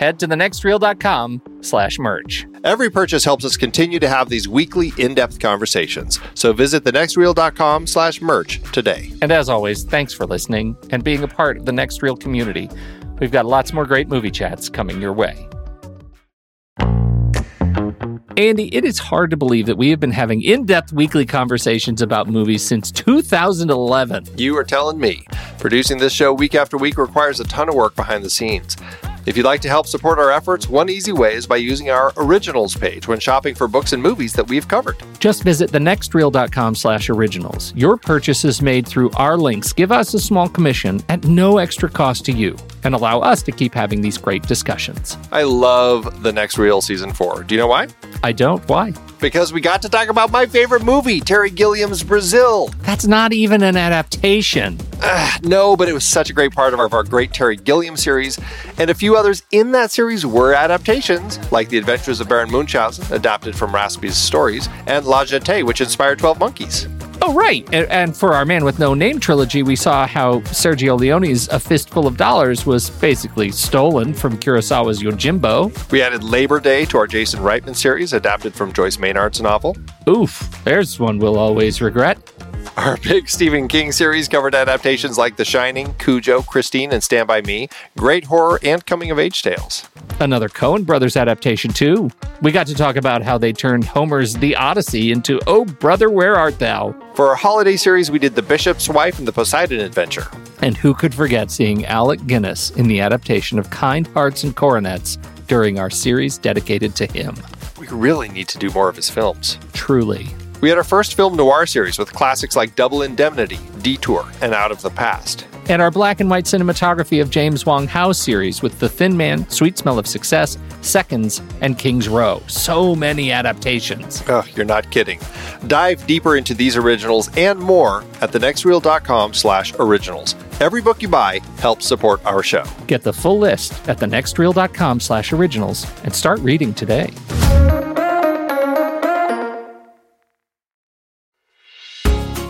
head to thenextreel.com slash merch. Every purchase helps us continue to have these weekly in-depth conversations. So visit thenextreel.com slash merch today. And as always, thanks for listening and being a part of the Next Reel community. We've got lots more great movie chats coming your way. Andy, it is hard to believe that we have been having in depth weekly conversations about movies since 2011. You are telling me. Producing this show week after week requires a ton of work behind the scenes. If you'd like to help support our efforts, one easy way is by using our originals page when shopping for books and movies that we've covered. Just visit thenextreel.com slash originals. Your purchases made through our links give us a small commission at no extra cost to you and allow us to keep having these great discussions. I love the next Reel season four. Do you know why? I don't. Why? Because we got to talk about my favorite movie, Terry Gilliam's Brazil. That's not even an adaptation. Uh, no, but it was such a great part of our, of our great Terry Gilliam series. And a few others in that series were adaptations, like The Adventures of Baron Munchausen, adapted from Raspe's stories, and La Jetée, which inspired 12 Monkeys. Oh, right. And, and for our Man with No Name trilogy, we saw how Sergio Leone's A Fistful of Dollars was basically stolen from Kurosawa's Yojimbo. We added Labor Day to our Jason Reitman series, adapted from Joyce Maynard's novel. Oof, there's one we'll always regret. Our big Stephen King series covered adaptations like The Shining, Cujo, Christine, and Stand By Me, great horror and coming of age tales. Another Coen Brothers adaptation, too. We got to talk about how they turned Homer's The Odyssey into Oh Brother, Where Art Thou? For our holiday series, we did The Bishop's Wife and The Poseidon Adventure. And who could forget seeing Alec Guinness in the adaptation of Kind Hearts and Coronets during our series dedicated to him? We really need to do more of his films. Truly. We had our first film noir series with classics like Double Indemnity, Detour, and Out of the Past. And our black and white cinematography of James Wong Howe series with The Thin Man, Sweet Smell of Success, Seconds, and King's Row. So many adaptations. Oh, you're not kidding. Dive deeper into these originals and more at thenextreel.com slash originals. Every book you buy helps support our show. Get the full list at thenextreel.com slash originals and start reading today.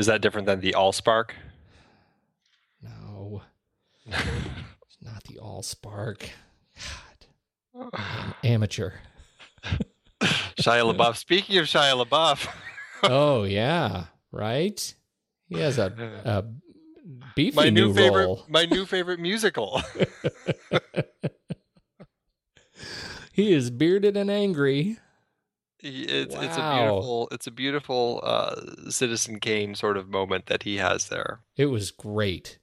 Is that different than the Allspark? No. it's not the Allspark. God. Am- amateur. Shia LaBeouf. Speaking of Shia LaBeouf. oh, yeah. Right? He has a, a beefy my new, new, favorite role. my new favorite musical. He is bearded and angry. It's it's a beautiful it's a beautiful uh, Citizen Kane sort of moment that he has there. It was great.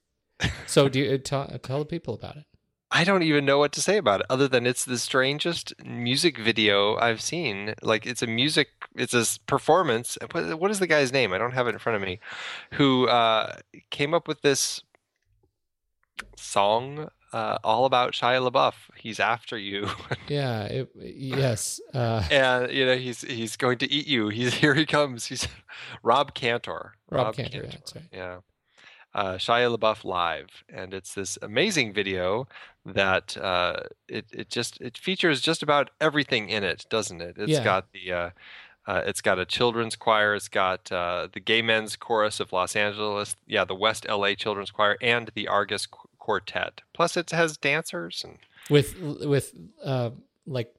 So do you tell, tell the people about it? I don't even know what to say about it other than it's the strangest music video I've seen. Like it's a music, it's a performance. What, what is the guy's name? I don't have it in front of me. Who uh, came up with this song uh, all about Shia LaBeouf? He's after you, Yeah. It, yes. Uh, and you know he's he's going to eat you. He's here. He comes. He's Rob Cantor. Rob Cantor, yeah, that's right. Yeah. Uh, Shia LaBeouf live, and it's this amazing video that uh, it it just it features just about everything in it, doesn't it? It's Yeah. got the uh, uh, it's got a children's choir, it's got uh, the Gay Men's Chorus of Los Angeles, yeah, the West LA Children's Choir, and the Argus Quartet. Plus, it has dancers and with with uh, like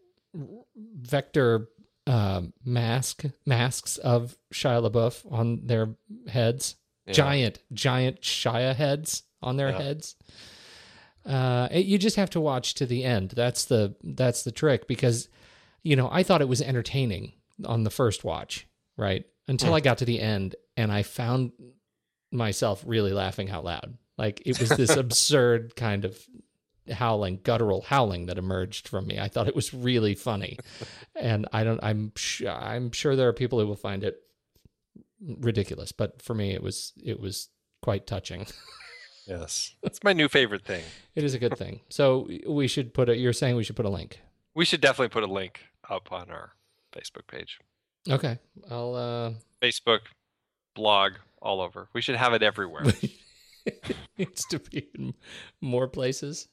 vector um mask masks of Shia LaBeouf on their heads, yeah. giant giant Shia heads on their Yeah. heads. Uh, it- you just have to watch to the end. That's the that's the trick because you know I thought it was entertaining on the first watch, right? Until Hmm. I got to the end and I found myself really laughing out loud. Like it was this absurd kind of howling, guttural howling that emerged from me. I thought it was really funny, and I don't. I'm sh- I'm sure there are people who will find it ridiculous, but for me, it was it was quite touching. Yes, it's my new favorite thing. It is a good thing. So we should put a. You're saying we should put a link. We should definitely put a link up on our Facebook page, Okay, I'll. uh Facebook, blog, all over. We should have it everywhere. Needs to be in more places.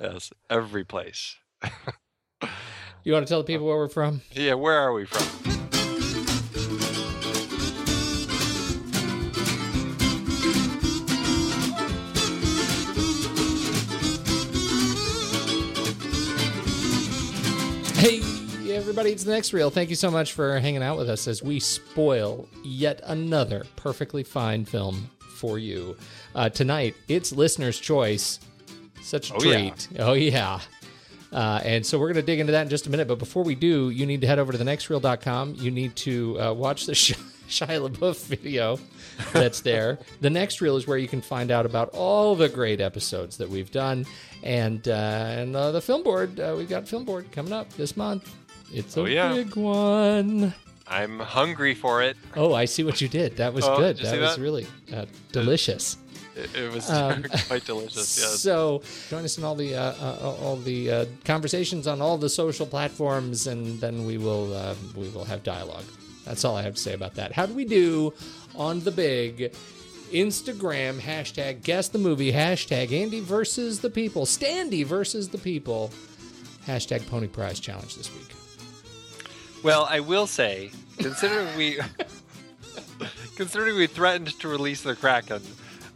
yes, every place. You want to tell the people where we're from? Yeah, where are we from? Hey, everybody, it's the next reel. Thank you so much for hanging out with us as we spoil yet another perfectly fine film for you. Uh, tonight, it's listener's choice. Such a Oh, yeah. treat. Oh, yeah. Uh, and so we're going to dig into that in just a minute. But before we do, you need to head over to thenextreel.com. You need to uh, watch the Sh- Shia LaBeouf video that's there. the next reel is where you can find out about all the great episodes that we've done. And, uh, and uh, the film board, uh, we've got film board coming up this month. It's a Oh, yeah. big one. I'm hungry for it. Oh, I see what you did. That was Oh, good. That was that? really uh, delicious. It, it was Um, quite delicious. Yes. So join us in all the uh, uh, all the uh, conversations on all the social platforms, and then we will uh, we will have dialogue. That's all I have to say about that. How do we do on the big Instagram hashtag Guess the Movie hashtag Andy versus the People Standy versus the People hashtag Pony Prize Challenge this week? Well, I will say, considering we considering we threatened to release the Kraken,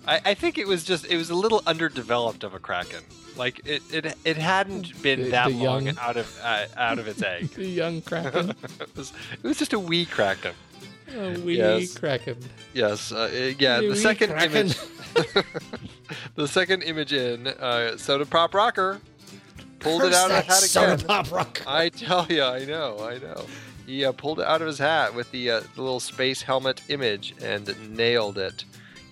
I, I think it was just it was a little underdeveloped of a Kraken. Like it it, it hadn't been The- that the long young- out of uh, out of its egg. The young Kraken, it was it was just a wee Kraken. a wee Yes. Kraken. Yes, uh, yeah. Wee The second Kraken. image, the second image in uh, Soda Pop Rocker pulled it out of his hat again. I tell you, I know, I know. He uh, pulled it out of his hat with the, uh, the little space helmet image and nailed it.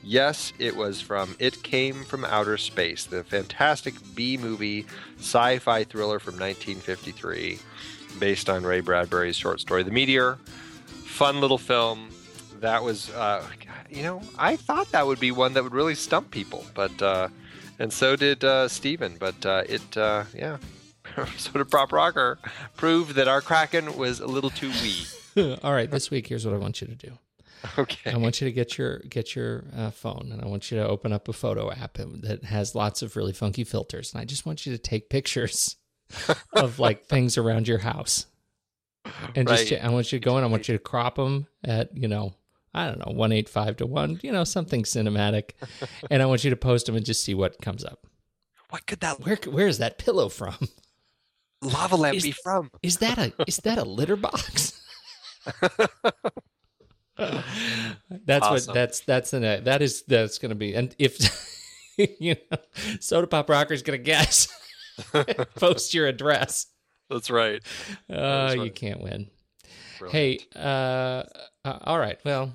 Yes, it was from It Came from Outer Space, the fantastic B movie sci fi thriller from 1953, based on Ray Bradbury's short story, The Meteor. Fun little film. That was, uh, you know, I thought that would be one that would really stump people, but, uh, and so did uh, Steven, but uh, it, uh, yeah, Soda Pop Rocker proved that our Kraken was a little too wee. All right, this week here's what I want you to do. Okay. I want you to get your get your uh, phone and I want you to open up a photo app that has lots of really funky filters and I just want you to take pictures of like things around your house. And just I want you to go in I want you to crop them at, you know, I don't know, 185 to 1, you know, something cinematic. and I want you to post them and just see what comes up. What could that Where where is that pillow from? lava lamp Is- be from? Is that a is that a litter box? that's Awesome. what that's that's an that is that's going to be and if you know, Soda Pop Rocker's gonna guess. Post your address. That's right. Uh, You can't win. Hey, uh, uh, all right. Well,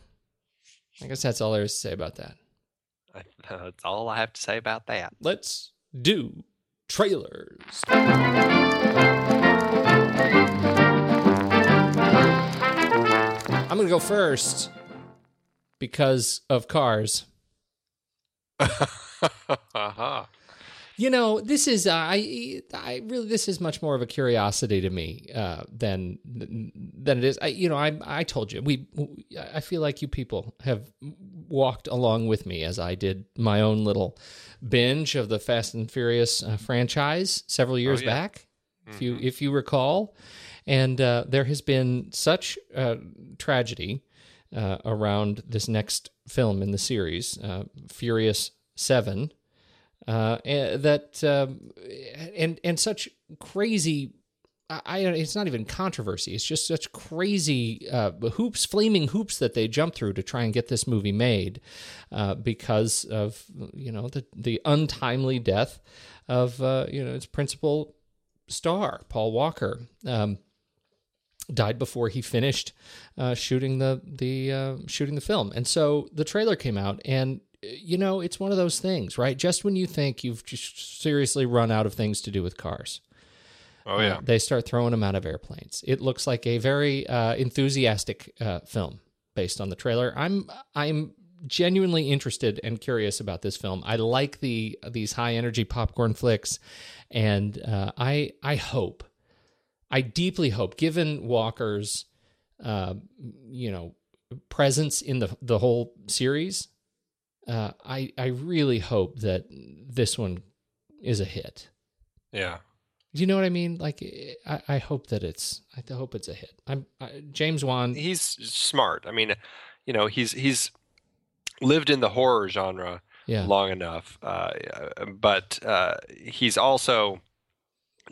I guess that's all there is to say about that. That's all I have to say about that. Let's do trailers. I'm going to go first because of cars. Uh-huh. You know, this is uh, I I really this is much more of a curiosity to me uh, than than it is. I you know I I told you we I feel like you people have walked along with me as I did my own little binge of the Fast and Furious uh, franchise several years Oh, yeah. back, if you if you recall, and uh, there has been such uh, tragedy uh, around this next film in the series, uh, Furious Seven uh, and that um, and and such crazy. I, I it's not even controversy. It's just such crazy uh, hoops, flaming hoops that they jump through to try and get this movie made, uh, because of you know the the untimely death of uh, you know its principal star Paul Walker. Um, died before he finished uh, shooting the the uh, shooting the film, and so the trailer came out, and you know it's one of those things, right? Just when you think you've just seriously run out of things to do with cars, Oh yeah. they start throwing them out of airplanes. It looks like a very uh, enthusiastic uh, film based on the trailer. I'm I'm genuinely interested and curious about this film. I like the these high energy popcorn flicks, and uh, I I hope, I deeply hope, given Walker's, uh, you know, presence in the the whole series, uh, I I really hope that this one is a hit. Yeah. Do you know what I mean? Like, I, I hope that it's. I hope it's a hit. I'm I, James Wan. He's smart. I mean, you know, he's he's lived in the horror genre Yeah, long enough, uh, but uh, he's also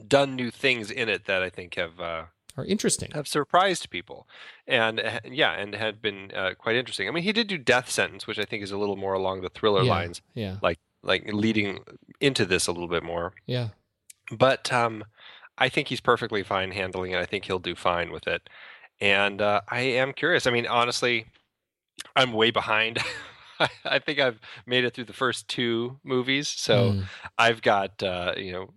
done new things in it that I think have uh, are interesting. have surprised people, and uh, yeah, and had been uh, quite interesting. I mean, he did do Death Sentence, which I think is a little more along the thriller yeah, lines, Yeah, like like leading into this a little bit more. yeah. But um, I think he's perfectly fine handling it. I think he'll do fine with it, and uh, I am curious. I mean, honestly, I'm way behind. I think I've made it through the first two movies, so Mm. I've got uh, you know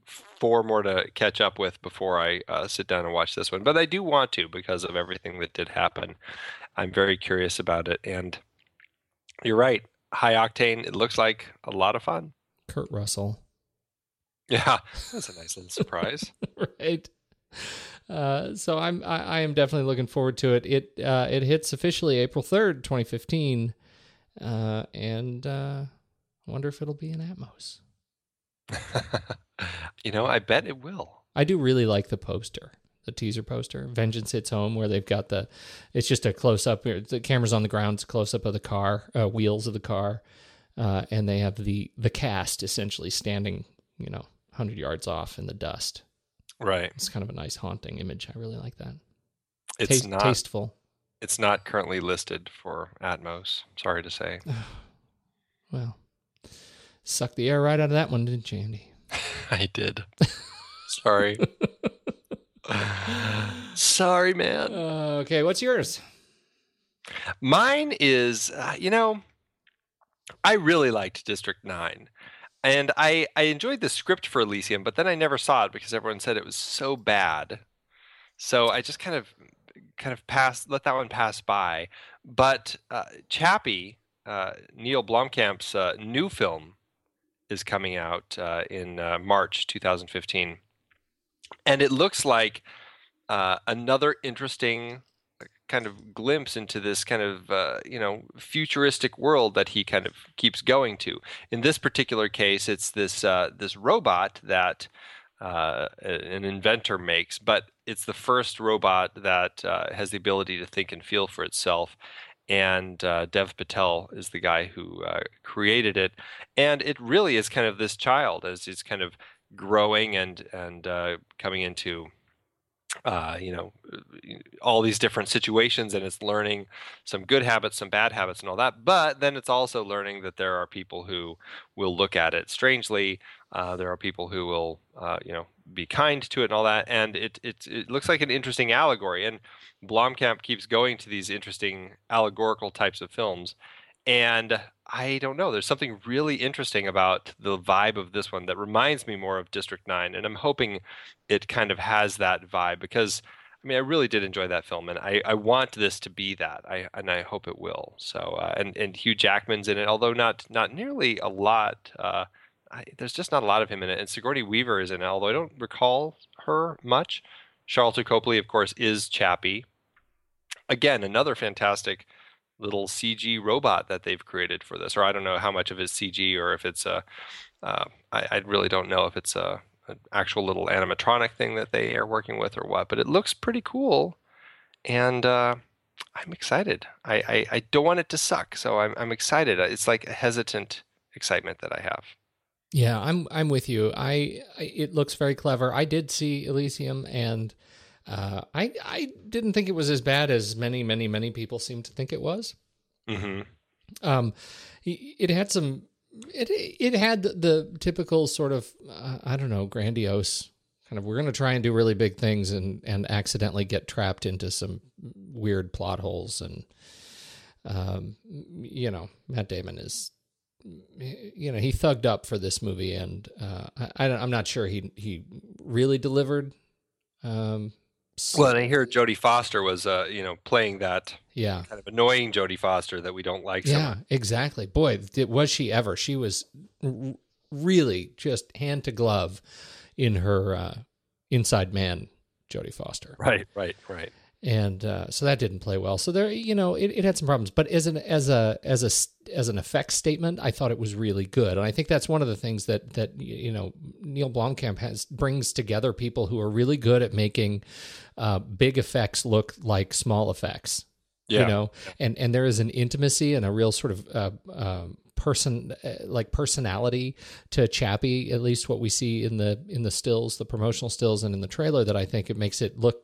four more to catch up with before I uh, sit down and watch this one. But I do want to because of everything that did happen. I'm very curious about it, and you're right. High octane. It looks like a lot of fun. Kurt Russell. Yeah, that's a nice little surprise. right. Uh, so I'm I, I am definitely looking forward to it. It uh, it hits officially April third, 2015, uh, and uh, I wonder if it'll be in Atmos. you know, I bet it will. I do really like the poster, the teaser poster, "Vengeance Hits Home," where they've got the, it's just a close up. The camera's on the ground, it's a close up of the car, uh, wheels of the car, uh, and they have the the cast essentially standing, you know, hundred yards off in the dust. Right. It's kind of a nice haunting image. I really like that. It's Taste- not. tasteful. It's not currently listed for Atmos. Sorry to say. Well, sucked the air right out of that one, didn't you, Andy? I did. Sorry. Sorry, man. Uh, okay, what's yours? Mine is, uh, you know, I really liked District 9. And I, I enjoyed the script for Elysium, but then I never saw it because everyone said it was so bad. So I just kind of kind of passed let that one pass by. But uh, Chappie, uh, Neil Blomkamp's uh, new film is coming out uh, in uh, March 2015. And it looks like uh, another interesting kind of glimpse into this kind of uh, you know futuristic world that he kind of keeps going to. In this particular case, it's this uh, this robot that uh, an inventor makes, but it's the first robot that uh, has the ability to think and feel for itself. And uh, Dev Patel is the guy who uh, created it, and it really is kind of this child as it's kind of growing and and uh, coming into uh, you know, all these different situations, and it's learning some good habits, some bad habits, and all that. But then it's also learning that there are people who will look at it strangely. Uh, there are people who will, uh, you know, be kind to it and all that. And it, it it looks like an interesting allegory. And Blomkamp keeps going to these interesting allegorical types of films. And I don't know. There's something really interesting about the vibe of this one that reminds me more of District 9. And I'm hoping it kind of has that vibe because, I mean, I really did enjoy that film. And I, I want this to be that. I, and I hope it will. So, uh, and, and Hugh Jackman's in it, although not, not nearly a lot. Uh, I, there's just not a lot of him in it. And Sigourney Weaver is in it, although I don't recall her much. Sharlto Copley, of course, is Chappie. Again, another fantastic little CG robot that they've created for this, or I don't know how much of it's CG or if it's a. Uh, I, I really don't know if it's a an actual little animatronic thing that they are working with or what, but it looks pretty cool, and uh, I'm excited. I, I, I don't want it to suck, so I'm I'm excited. It's like a hesitant excitement that I have. Yeah, I'm I'm with you. I, I it looks very clever. I did see Elysium, and uh, I I didn't think it was as bad as many many many people seem to think it was. Mm-hmm. Um, it had some. It it had the, the typical sort of uh, I don't know grandiose kind of we're going to try and do really big things and and accidentally get trapped into some weird plot holes and um, you know Matt Damon is you know he thugged up for this movie and uh, I, I'm not sure he he really delivered um, well, and I hear Jodie Foster was, uh, you know, playing that yeah kind of annoying Jodie Foster that we don't like. Yeah, so exactly. Boy, did, was she ever? She was r- really just hand to glove in her uh, Inside Man, Jodie Foster. Right, right, right and uh, so that didn't play well. So there, you know, it, it had some problems. But as an as a as a as an effects statement, I thought it was really good, and I think that's one of the things that that you know Neil Blomkamp has brings together people who are really good at making uh, big effects look like small effects. Yeah. You know, and and there is an intimacy and a real sort of uh, um, person uh, like personality to Chappie, at least what we see in the in the stills, the promotional stills, and in the trailer. That I think it makes it look,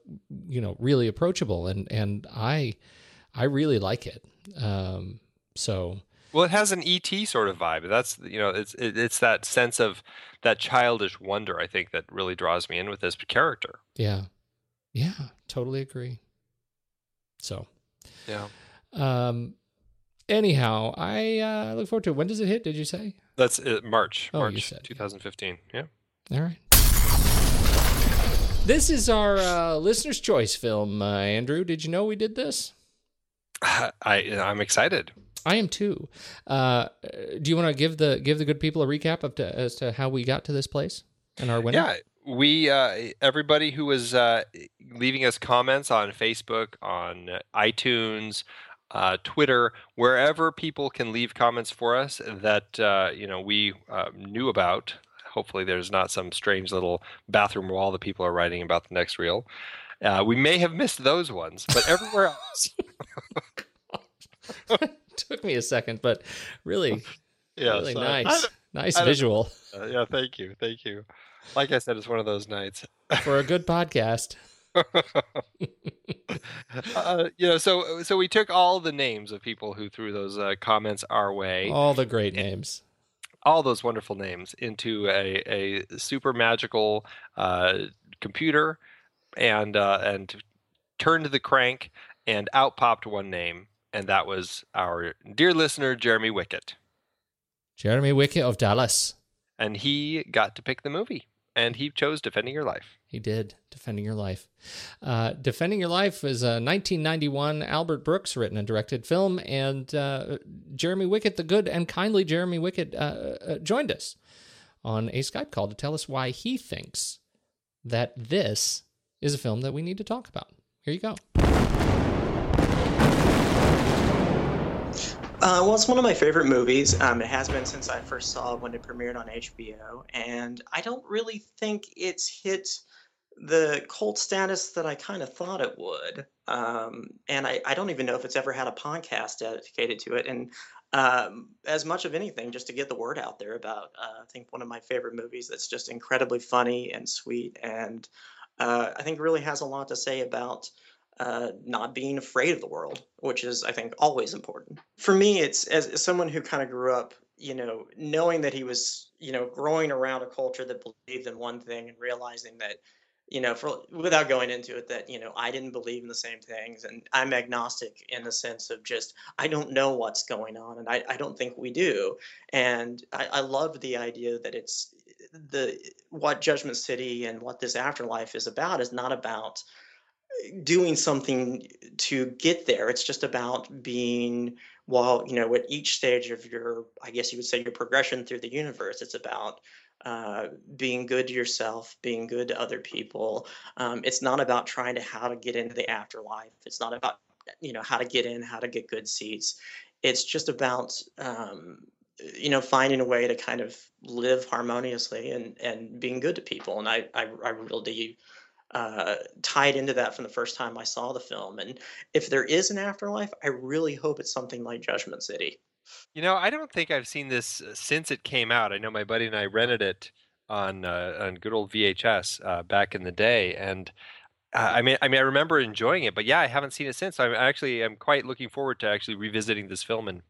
you know, really approachable, and and I I really like it. Um, so. Well, it has an ET sort of vibe. That's you know, it's it, it's that sense of that childish wonder. I think that really draws me in with this character. Yeah, yeah, totally agree. So, yeah. Um, anyhow, I uh, look forward to it. When does it hit? Did you say? That's uh, March. Oh, March 2015. Yeah. All right. This is our uh, listener's choice film. Uh, Andrew, did you know we did this? I I'm excited. I am too. Uh, do you want to give the give the good people a recap of to, as to how we got to this place and our winner? Yeah, we uh, everybody who was uh, leaving us comments on Facebook, on iTunes, uh, Twitter, wherever people can leave comments for us that uh, you know we uh, knew about. Hopefully, there's not some strange little bathroom wall that people are writing about the next reel. Uh, we may have missed those ones, but everywhere else. Took me a second, but really, yeah, really so nice, nice visual. Uh, yeah, thank you, thank you. Like I said, it's one of those nights. For a good podcast. uh, you know, so so we took all the names of people who threw those uh, comments our way, all the great names, all those wonderful names, into a, a super magical uh, computer, and uh, and turned the crank, and out popped one name, and that was our dear listener Jeremy Wickett. Jeremy Wickett of Dallas, and he got to pick the movie and he chose Defending Your Life. He did. Defending Your Life. Uh, Defending Your Life is a 1991 Albert Brooks written and directed film, and uh, Jeremy Wickett, the good and kindly Jeremy Wickett, uh, uh, joined us on a Skype call to tell us why he thinks that this is a film that we need to talk about. Here you go. Uh, well, it's one of my favorite movies. Um, it has been since I first saw it when it premiered on HBO, and I don't really think it's hit the cult status that I kind of thought it would. Um, and I, I, don't even know if it's ever had a podcast dedicated to it. And um, as much of anything, just to get the word out there about, uh, I think one of my favorite movies that's just incredibly funny and sweet and uh, I think really has a lot to say about uh, not being afraid of the world, which is, I think, always important. For me, it's as, as someone who kind of grew up, you know, knowing that he was, you know, growing around a culture that believed in one thing and realizing that, you know, for without going into it, that you know, I didn't believe in the same things, and I'm agnostic in the sense of just I don't know what's going on, and I, I don't think we do. And I, I love the idea that it's the what Judgment City and what this afterlife is about is not about doing something to get there. It's just about being while you know at each stage of your, I guess you would say your progression through the universe. It's about uh, being good to yourself, being good to other people. Um, it's not about trying to how to get into the afterlife. It's not about you know how to get in, how to get good seats. It's just about um, you know finding a way to kind of live harmoniously and and being good to people. And I I, I really uh, tied into that from the first time I saw the film. And if there is an afterlife, I really hope it's something like Judgment City. You know, I don't think I've seen this uh, since it came out. I know my buddy and I rented it on uh, on good old VHS uh, back in the day, and uh, I mean, I mean, I remember enjoying it, but yeah, I haven't seen it since. I'm actually, I'm quite looking forward to actually revisiting this film and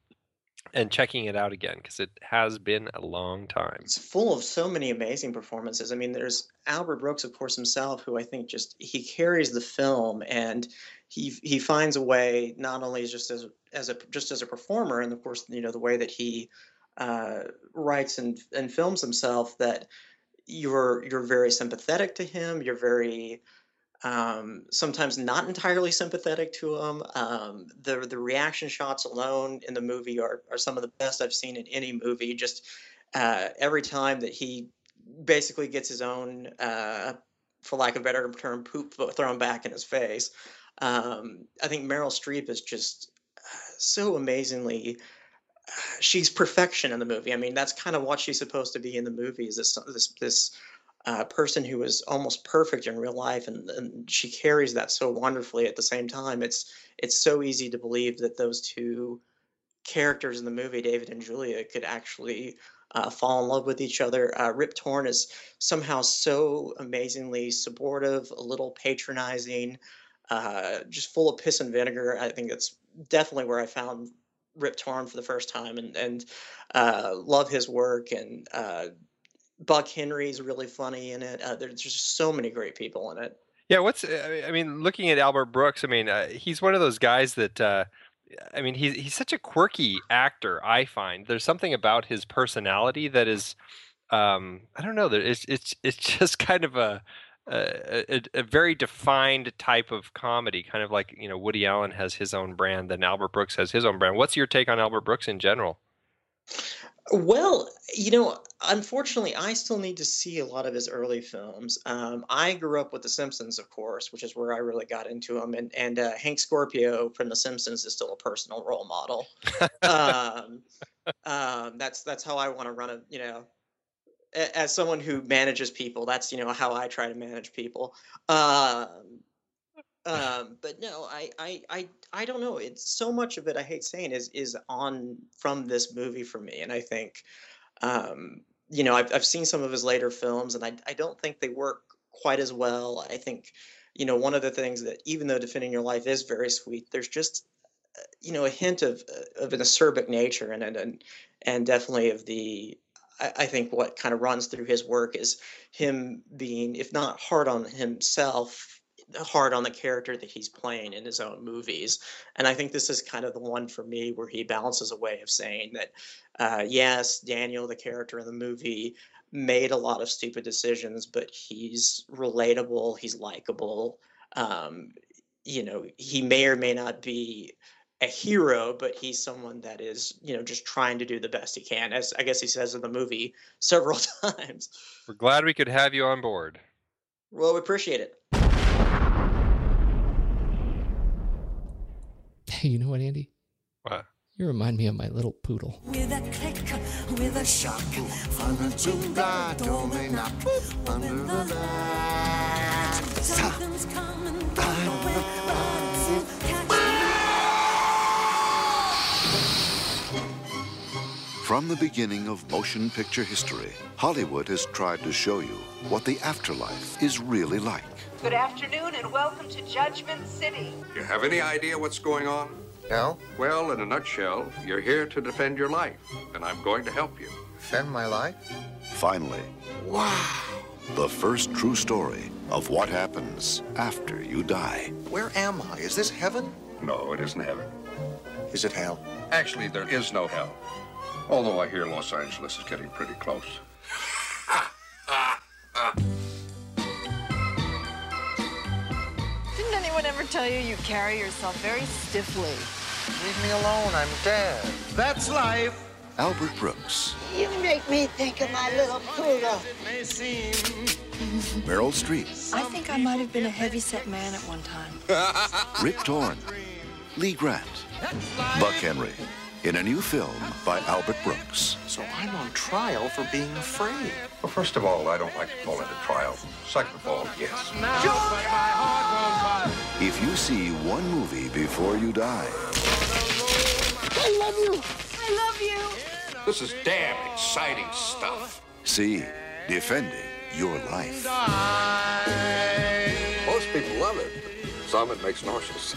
and checking it out again because it has been a long time. It's full of so many amazing performances. I mean, there's Albert Brooks, of course, himself, who I think just he carries the film and he he finds a way not only just as as a just as a performer, and of course, you know the way that he uh, writes and and films himself that you're you're very sympathetic to him. You're very um, sometimes not entirely sympathetic to him. Um, the the reaction shots alone in the movie are are some of the best I've seen in any movie. Just uh, every time that he basically gets his own, uh, for lack of a better term, poop thrown back in his face. Um, I think Meryl Streep is just uh, so amazingly. Uh, she's perfection in the movie. I mean, that's kind of what she's supposed to be in the movie. Is this this this uh, person who is almost perfect in real life, and, and, she carries that so wonderfully. At the same time, it's it's so easy to believe that those two characters in the movie, David and Julia, could actually uh, fall in love with each other. Uh, Rip Torn is somehow so amazingly supportive, a little patronizing, uh, just full of piss and vinegar. I think that's definitely where I found Rip Torn for the first time, and and uh, love his work and uh, Buck Henry's really funny in it. Uh, there's just so many great people in it. Yeah, what's uh, I mean, looking at Albert Brooks, I mean, uh, he's one of those guys that uh, I mean, he's he's such a quirky actor. I find there's something about his personality that is, um, I don't know, it's it's it's just kind of a, a a very defined type of comedy, kind of like you know Woody Allen has his own brand, then Albert Brooks has his own brand. What's your take on Albert Brooks in general? Well, you know, unfortunately, I still need to see a lot of his early films. Um, I grew up with The Simpsons, of course, which is where I really got into him, and and uh, Hank Scorpio from The Simpsons is still a personal role model. um, um, that's that's how I want to run a you know, as someone who manages people. That's you know how I try to manage people. Um, um, but no, I, I, I, I don't know. It's so much of it. I hate saying is is on from this movie for me, and I think, um, you know, I've I've seen some of his later films, and I I don't think they work quite as well. I think, you know, one of the things that even though defending your life is very sweet, there's just, uh, you know, a hint of uh, of an acerbic nature in it, and and definitely of the I think what kind of runs through his work is him being, if not hard on himself, hard on the character that he's playing in his own movies. And I think this is kind of the one for me where he balances a way of saying that, uh, yes, Daniel, the character in the movie, made a lot of stupid decisions, but he's relatable, he's likable. Um, you know, he may or may not be a hero, but he's someone that is, you know, just trying to do the best he can, as I guess he says in the movie several times. We're glad we could have you on board. Well, we appreciate it. Hey, you know what, Andy? What? You remind me of my little poodle. With a click, with a shock, from a chunga doming up under the light. Something's coming, From the beginning of motion picture history, Hollywood has tried to show you what the afterlife is really like. Good afternoon and welcome to Judgment City. You have any idea what's going on? No? Well, in a nutshell, you're here to defend your life, and I'm going to help you. Defend my life? Finally. Wow. The first true story of what happens after you die. Where am I? Is this heaven? No, it isn't heaven. Is it hell? Actually, there is no hell. Although I hear Los Angeles is getting pretty close. tell you you carry yourself very stiffly? Leave me alone. I'm dead. That's life. Albert Brooks, You make me think of my little poodle. Meryl Streep, I think I might have been a heavyset man at one time. Rip Torn, Lee Grant, Buck Henry, in a new film by Albert Brooks. So I'm on trial for being afraid. Well, first of all, I don't like to call it a trial. Second of all, yes. If you see one movie before you die, I love you. I love you. This is damn exciting stuff. see Defending Your Life. Most people love it. Some it makes nauseous.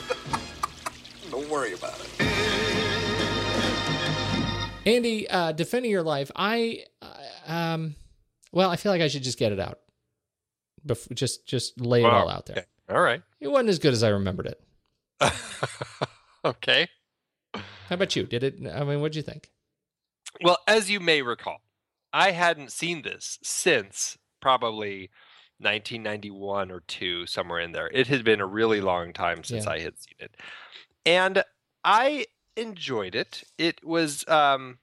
don't worry about it. Andy, uh, defending your life. I, uh, um, well, I feel like I should just get it out. Bef- just, just lay it all out there. Okay. All right. It wasn't as good as I remembered it. okay. How about you? Did it? I mean, what'd you think? Well, as you may recall, I hadn't seen this since probably 1991 or two, somewhere in there. It had been a really long time since Yeah. I had seen it, and I enjoyed it. It was um,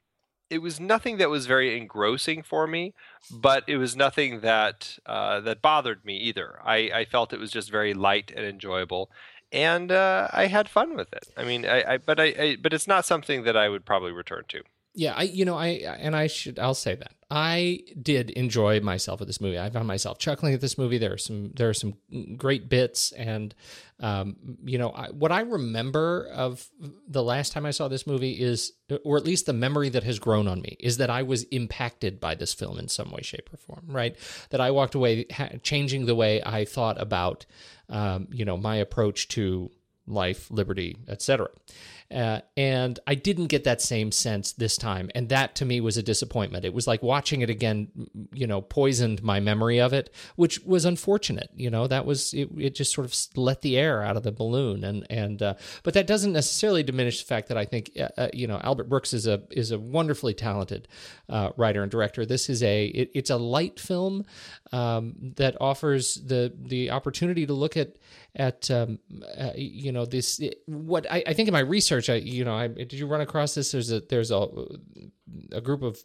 it was nothing that was very engrossing for me, but it was nothing that uh, that bothered me either. I, I felt it was just very light and enjoyable. And uh, I had fun with it. I mean, I, I but I, I, but it's not something that I would probably return to. Yeah, I, you know, I, and I should, I'll say that I did enjoy myself with this movie. I found myself chuckling at this movie. There are some, there are some great bits, and um, you know, I, what I remember of the last time I saw this movie is, or at least the memory that has grown on me, is that I was impacted by this film in some way, shape, or form. Right, that I walked away ha- changing the way I thought about, um, you know, my approach to life, liberty, etc. Uh, and I didn't get that same sense this time, and that to me was a disappointment. It was like watching it again, you know, poisoned my memory of it, which was unfortunate. You know, that was it. It just sort of let the air out of the balloon, and and uh, but that doesn't necessarily diminish the fact that I think uh, uh, you know Albert Brooks is a is a wonderfully talented uh, writer and director. This is a it, it's a light film um, that offers the the opportunity to look at at um, uh, you know this what I, I think in my research I you know I did you run across this? There's a there's a a group of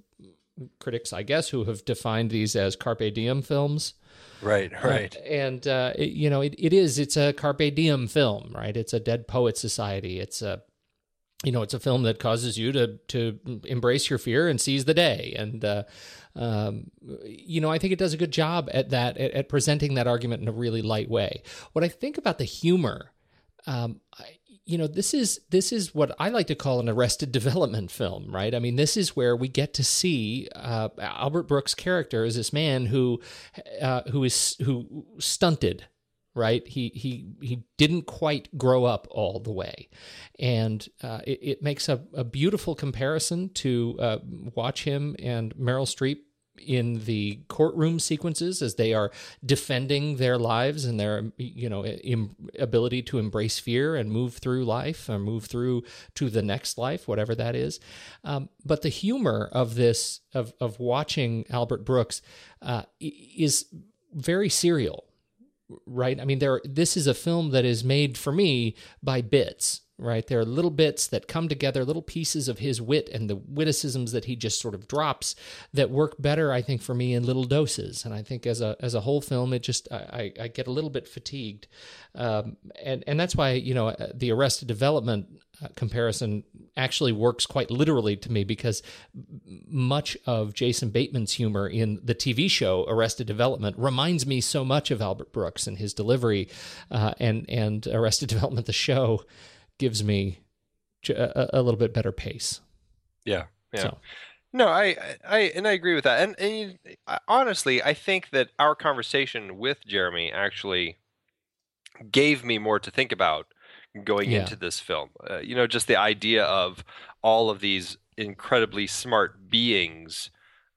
critics I guess who have defined these as carpe diem films. Right, right. uh, and uh, it, you know it, it is it's a carpe diem film right? It's a dead poet society. It's a you know it's a film that causes you to to embrace your fear and seize the day and uh, um, you know i think it does a good job at that at, at presenting that argument in a really light way what i think about the humor um, I, you know this is this is what I like to call an arrested development film, right? I mean, this is where we get to see uh, Albert Brooks' character as this man who uh, who is who stunted, right? He he he didn't quite grow up all the way, and uh, it, it makes a, a beautiful comparison to uh, watch him and Meryl Streep in the courtroom sequences as they are defending their lives and their you know Im- ability to embrace fear and move through life or move through to the next life whatever that is. Um, but the humor of this of of watching albert brooks uh, is very serial right? I mean there this is a film that is made for me by bits right? There are little bits that come together little pieces of his wit and the witticisms that he just sort of drops that work better i think for me in little doses. And i think as a as a whole film it just i i get a little bit fatigued. Um, and and that's why you know uh, the arrested development uh, comparison actually works quite literally to me because much of Jason Bateman's humor in the TV show Arrested Development reminds me so much of Albert Brooks and his delivery, uh, and and Arrested Development the show gives me a little bit better pace. Yeah, yeah. So. No, I, I, and I agree with that. And, and you- I- honestly, I think that our conversation with Jeremy actually gave me more to think about going Yeah. into this film. Uh, you know, just the idea of all of these incredibly smart beings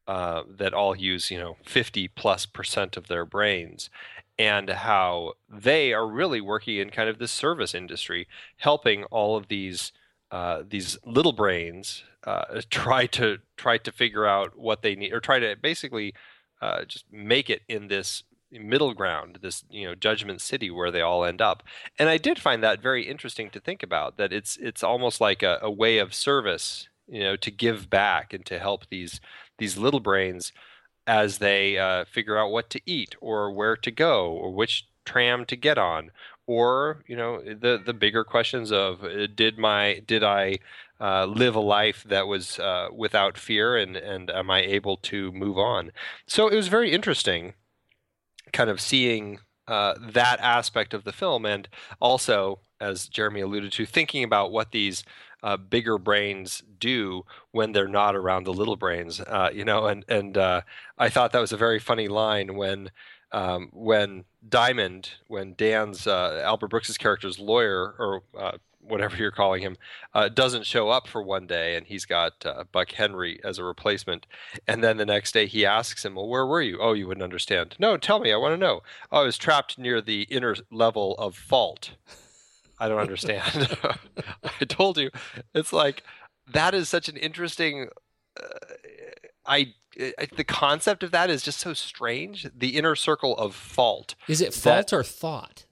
uh, that all use, you know, 50 plus percent of their brains, and how they are really working in kind of this service industry, helping all of these uh, these little brains uh, try to try to figure out what they need, or try to basically uh, just make it in this middle ground, this you know Judgment City where they all end up. And I did find that very interesting to think about. That it's it's almost like a, a way of service, you know, to give back and to help these these little brains as they uh, figure out what to eat or where to go or which tram to get on or you know the the bigger questions of uh, did my did I uh, live a life that was uh, without fear and and am I able to move on? So it was very interesting kind of seeing uh, that aspect of the film and also as Jeremy alluded to thinking about what these uh, bigger brains do when they're not around the little brains uh, you know and and uh, I thought that was a very funny line when um, when Diamond, when Dan's uh, Albert Brooks's character's lawyer or uh, whatever you're calling him, uh, doesn't show up for one day, and he's got uh, Buck Henry as a replacement, and then the next day he asks him, "Well, where were you?" "Oh, you wouldn't understand." "No, tell me. I want to know." "Oh, I was trapped near the inner level of fault." I don't understand. I told you, it's like that is such an interesting. Uh, I, I the concept of that is just so strange. The inner circle of fault. Is it That- fault or thought?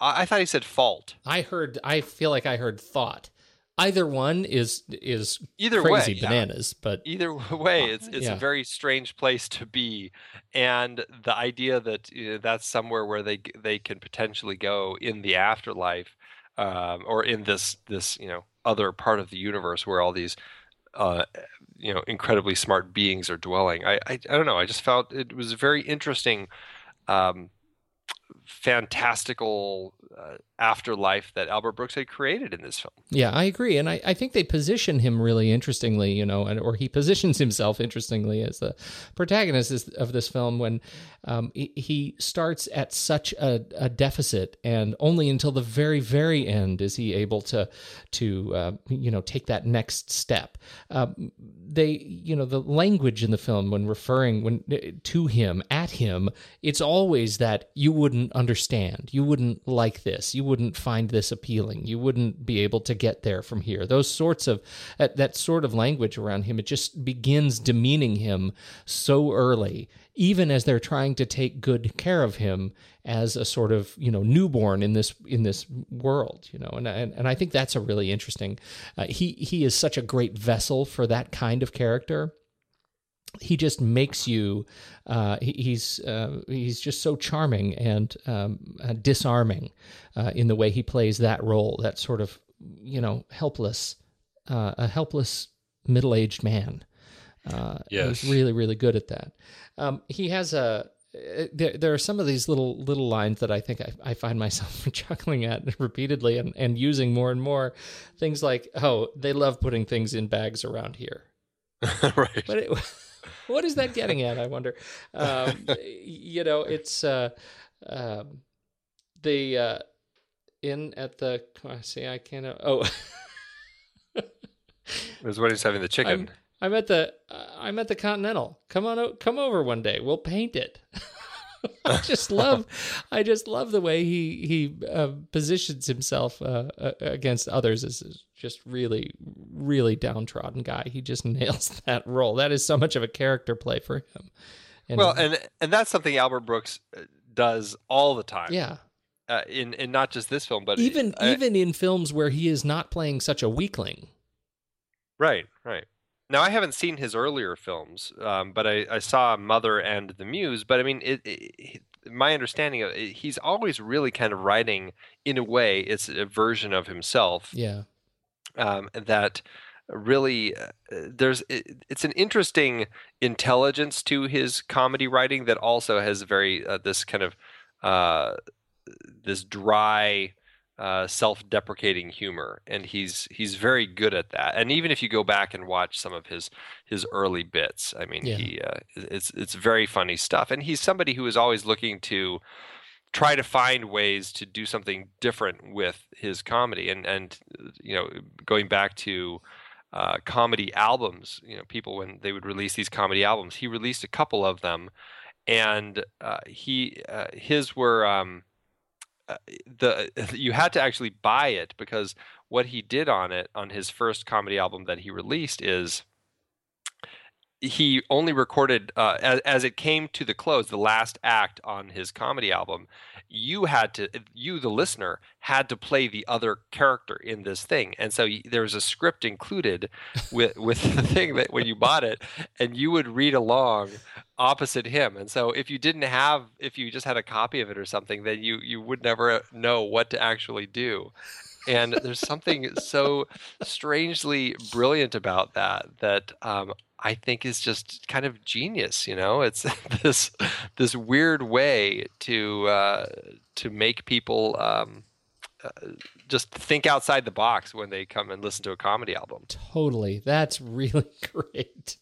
I, I thought he said fault. I heard. I feel like I heard thought. Either one is is Either crazy way, yeah. bananas, but Either way, it's it's Yeah. a very strange place to be, and the idea that you know, that's somewhere where they they can potentially go in the afterlife, um, or in this this you know other part of the universe where all these uh, you know incredibly smart beings are dwelling. I, I I don't know. I just felt it was very interesting, um, fantastical uh, afterlife that Albert Brooks had created in this film. Yeah, I agree, and I, I think they position him really interestingly, you know, and or he positions himself interestingly as the protagonist of this film when um, he, starts at such a, a deficit, and only until the very very end is he able to to uh, you know take that next step. Um, they you know the language in the film when referring when to him at him, it's always that you wouldn't understand, you wouldn't like this, you wouldn't find this appealing, you wouldn't be able to get there from here. Those sorts of that, that sort of language around him, it just begins demeaning him so early, even as they're trying to take good care of him as a sort of you know newborn in this in this world you know and and, and I think that's a really interesting uh, he he is such a great vessel for that kind of character he just makes you uh, he, he's uh, he's just so charming and um, uh, disarming uh, in the way he plays that role that sort of you know helpless uh, a helpless middle-aged man uh, Yes. he's really really good at that um, he has a there, there are some of these little little lines that I think I, I find myself chuckling at repeatedly and, and using more and more things like oh they love putting things in bags around here right. but it, what is that getting at? I wonder. Um, you know, it's uh, um, the uh, in at the. I see. I can't. Oh, It was when he's having the chicken. I'm, I'm at the. Uh, I'm at the Continental. Come on, come over one day. We'll paint it. I just love, I just love the way he he uh, positions himself uh, uh, against others as just really, really downtrodden guy. He just nails that role. That is so much of a character play for him. And- well, and and that's something Albert Brooks uh, does all the time. yeah, Uh, in in not just this film, but even I- even in films where he is not playing such a weakling. Right, right. Now I haven't seen his earlier films, um, but I, I saw Mother and The Muse. But I mean, it, it, my understanding of it, he's always really kind of writing in a way it's a version of himself Yeah, um, that really uh, there's it, it's an interesting intelligence to his comedy writing that also has very uh, this kind of uh, this dry uh, self-deprecating humor and he's he's very good at that. And even if you go back and watch some of his his early bits i mean Yeah. he uh, it's it's very funny stuff. And he's somebody who is always looking to try to find ways to do something different with his comedy. And and you know going back to uh, comedy albums you know people when they would release these comedy albums he released a couple of them. And uh, he uh, his were um, uh, Uh, the you had to actually buy it because what he did on it on his first comedy album that he released is he only recorded uh, as, as it came to the close the last act on his comedy album you had to you the listener had to play the other character in this thing. And so there was a script included with with the thing that when you bought it and you would read along opposite him. And so if you didn't have if you just had a copy of it or something then you you would never know what to actually do and there's something so strangely brilliant about that that um, I think is just kind of genius. You know, it's this this weird way to uh, to make people um, uh, just think outside the box when they come and listen to a comedy album. Totally, that's really great.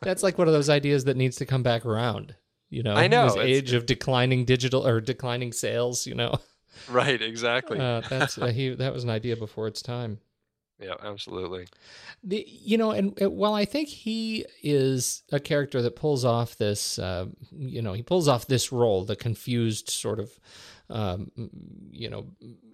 that's like one of those ideas that needs to come back around. You know, I know this age of declining digital or declining sales. You know, right? Exactly. Uh, that's uh, he. That was an idea before its time. Yeah, absolutely. The, you know, and while I think he is a character that pulls off this, uh, you know, he pulls off this role, the confused sort of, um, you know,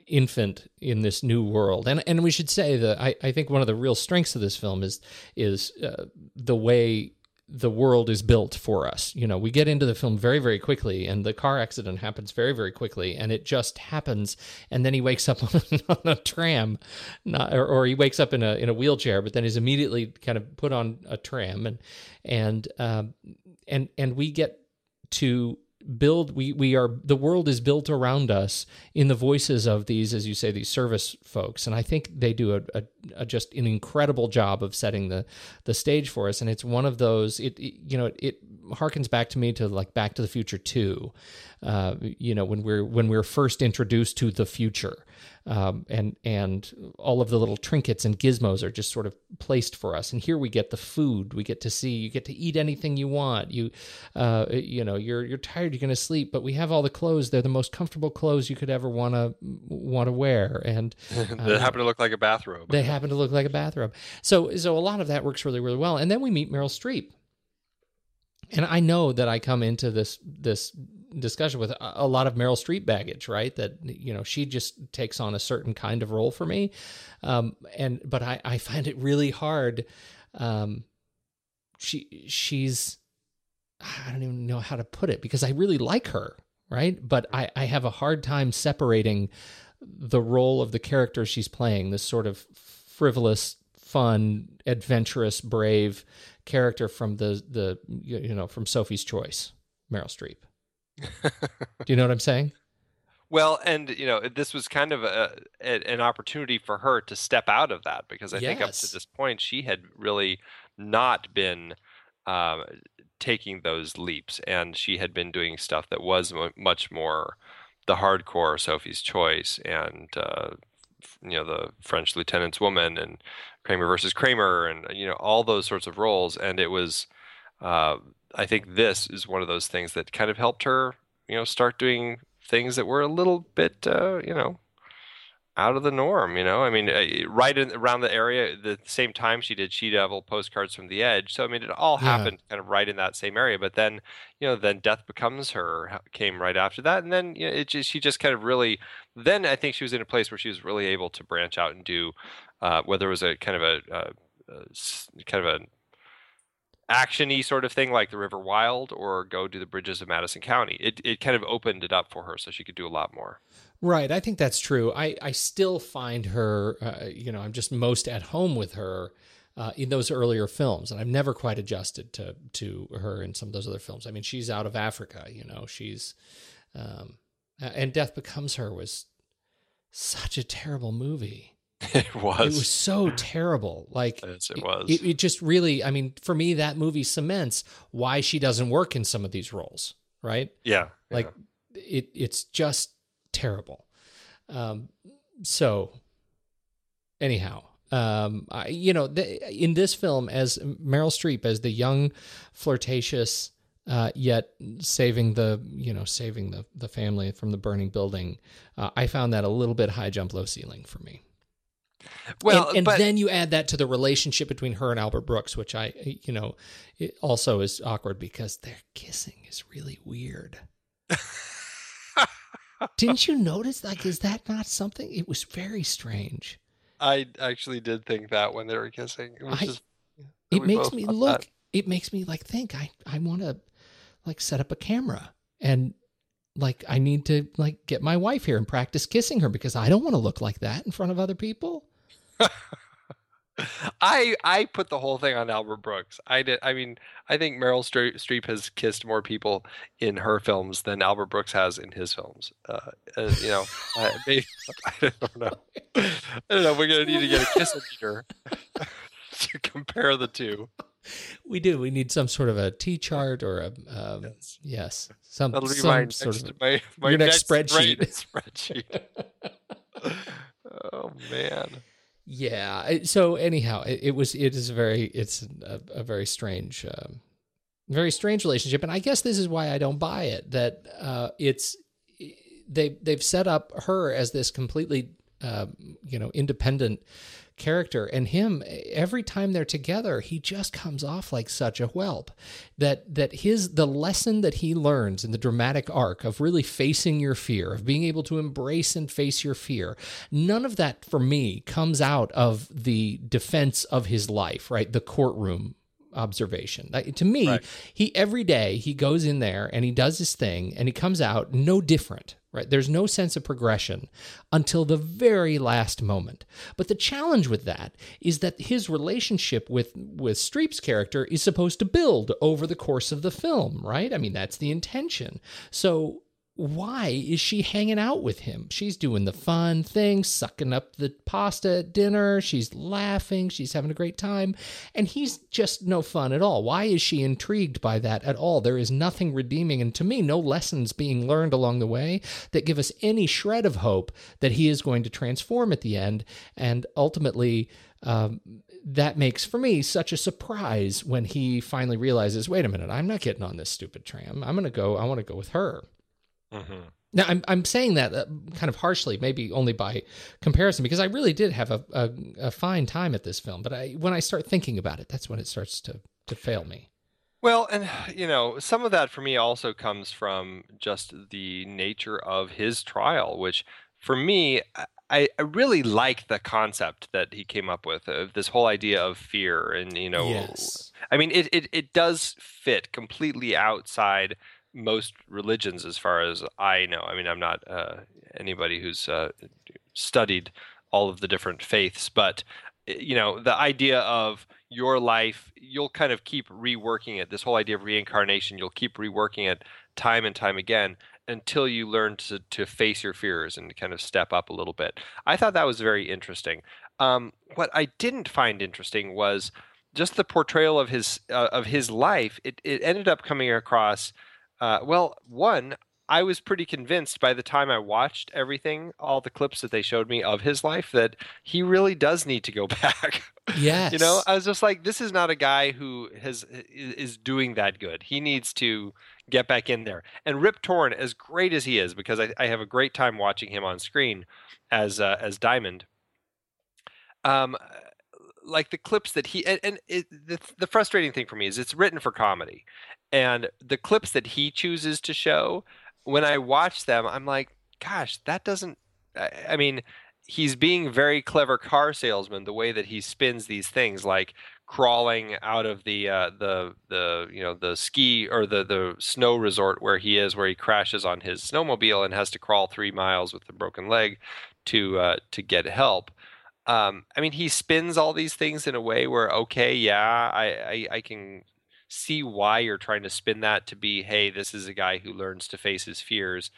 infant in this new world. And and we should say that I, I think one of the real strengths of this film is is uh, the way the world is built for us. You know, we get into the film very, very quickly, and the car accident happens very, very quickly, and it just happens. And then he wakes up on a tram, not, or, or, he wakes up in a in a wheelchair, but then is immediately kind of put on a tram, and and um, and and we get to build we we are the world is built around us in the voices of these as you say these service folks. And i think they do a, a, a just an incredible job of setting the the stage for us. And it's one of those it, it you know it, it harkens back to me to like back to the future 2 uh, you know when we're when we're first introduced to the future um, and and all of the little trinkets and gizmos are just sort of placed for us. And here we get the food. We get to see. You get to eat anything you want. You, uh, you know, you're you're tired. You're going to sleep. But we have all the clothes. They're the most comfortable clothes you could ever want to want to wear. And uh, they happen to look like a bathrobe. They happen to look like a bathrobe. So so a lot of that works really really well. And then we meet Meryl Streep. And I know that I come into this this discussion with a lot of Meryl Streep baggage, right? That you know she just takes on a certain kind of role for me, um, and but I I find it really hard. Um, she she's I don't even know how to put it because I really like her, right? But I I have a hard time separating the role of the character she's playing, this sort of frivolous, fun, adventurous, brave character from the the you know from Sophie's Choice, Meryl Streep. Do you know what I'm saying? Well, and you know, this was kind of a, a, an opportunity for her to step out of that because I yes. think up to this point she had really not been um, taking those leaps, and she had been doing stuff that was m- much more the hardcore Sophie's Choice and uh, you know the French Lieutenant's Woman and Kramer versus Kramer and you know all those sorts of roles, and it was. Uh, I think this is one of those things that kind of helped her, you know, start doing things that were a little bit, uh, you know, out of the norm. You know, I mean, uh, right in, around the area, the same time she did She Devil postcards from the Edge. So I mean, it all yeah. happened kind of right in that same area. But then, you know, then Death Becomes Her came right after that, and then you know, it just, she just kind of really. Then I think she was in a place where she was really able to branch out and do, uh, whether it was a kind of a, a, a kind of a actiony sort of thing like the River Wild or go do the bridges of Madison County. It it kind of opened it up for her so she could do a lot more. Right, I think that's true. I I still find her uh, you know, I'm just most at home with her uh, in those earlier films, and I've never quite adjusted to to her in some of those other films. I mean, she's out of Africa, you know, she's um, and Death Becomes Her was such a terrible movie. It was. It was so terrible. Like yes, it was. It, it, just really. I mean, for me, that movie cements why she doesn't work in some of these roles. Right. Yeah. Like yeah. it. It's just terrible. Um. So. Anyhow, um, I, you know, the, in this film, as Meryl Streep as the young, flirtatious, uh, yet saving the you know saving the the family from the burning building. Uh, I found that a little bit high jump, low ceiling for me. Well, and, and but- then you add that to the relationship between her and Albert Brooks, which I, you know, it also is awkward because their kissing is really weird. Didn't you notice? Like, is that not something? It was very strange. I actually did think that when they were kissing. It, I- just, It we makes me look. that. It makes me like think. I I want to like set up a camera and like I need to like get my wife here and practice kissing her because I don't want to look like that in front of other people. I I put the whole thing on Albert Brooks. I did. I mean, I think Meryl Streep has kissed more people in her films than Albert Brooks has in his films. Uh, uh, you know, uh, maybe, I don't know. I don't know. We're gonna need to get a kiss meter to compare the two. We do. We need some sort of a T chart or a um, yes. some That'll be some my sort of my, my your next, next spreadsheet. spreadsheet. oh man. Yeah. So anyhow, it, it was. It is a very. It's a, a very strange, um, very strange relationship, and I guess this is why I don't buy it. That uh, it's they they've set up her as this completely, uh, you know, independent character, and him every time they're together, he just comes off like such a whelp. That that his the lesson that he learns in the dramatic arc of really facing your fear, of being able to embrace and face your fear, none of that for me comes out of the defense of his life, right? The courtroom observation. Like, to me, he every day he goes in there and he does his thing and he comes out no different, right? There's no sense of progression until the very last moment. But the challenge with that is that his relationship with with Streep's character is supposed to build over the course of the film, right? I mean, that's the intention. So why is she hanging out with him? She's doing the fun thing, sucking up the pasta at dinner. She's laughing. She's having a great time. And he's just no fun at all. Why is she intrigued by that at all? There is nothing redeeming, and to me, no lessons being learned along the way that give us any shred of hope that he is going to transform at the end. And ultimately, um, that makes for me such a surprise when he finally realizes wait a minute, I'm not getting on this stupid tram. I'm going to go, I want to go with her. Now, I'm I'm saying that uh, kind of harshly, maybe only by comparison, because I really did have a, a, a fine time at this film. But I, when I start thinking about it, that's when it starts to to fail me. Well, and you know, some of that for me also comes from just the nature of his trial, which for me, I, I really like the concept that he came up with of this whole idea of fear, and you know, Yes. I mean, it, it it does fit completely outside most religions, as far as I know. I mean, I'm not uh, anybody who's uh, studied all of the different faiths, but eh, you know, the idea of your life, you'll kind of keep reworking it. This whole idea of reincarnation, you'll keep reworking it time and time again until you learn to to face your fears and kind of step up a little bit. I thought that was very interesting. Um, what I didn't find interesting was just the portrayal of his uh, of his life. It it ended up coming across. Uh, well, one, I was pretty convinced by the time I watched everything, all the clips that they showed me of his life, that he really does need to go back. Yes. you know, I was just like, this is not a guy who has is doing that good. He needs to get back in there. And Rip Torn, as great as he is, because I, I have a great time watching him on screen as uh, as Diamond. Um, like the clips that he and, and it, the the frustrating thing for me is it's written for comedy, and the clips that he chooses to show, when I watch them, I'm like, gosh, that doesn't. I, I mean, he's being very clever car salesman the way that he spins these things, like crawling out of the uh, the the you know the ski or the the snow resort where he is, where he crashes on his snowmobile and has to crawl three miles with a broken leg to uh, to get help. Um, I mean, he spins all these things in a way where, okay, yeah, I, I, I can see why you're trying to spin that to be, hey, this is a guy who learns to face his fears.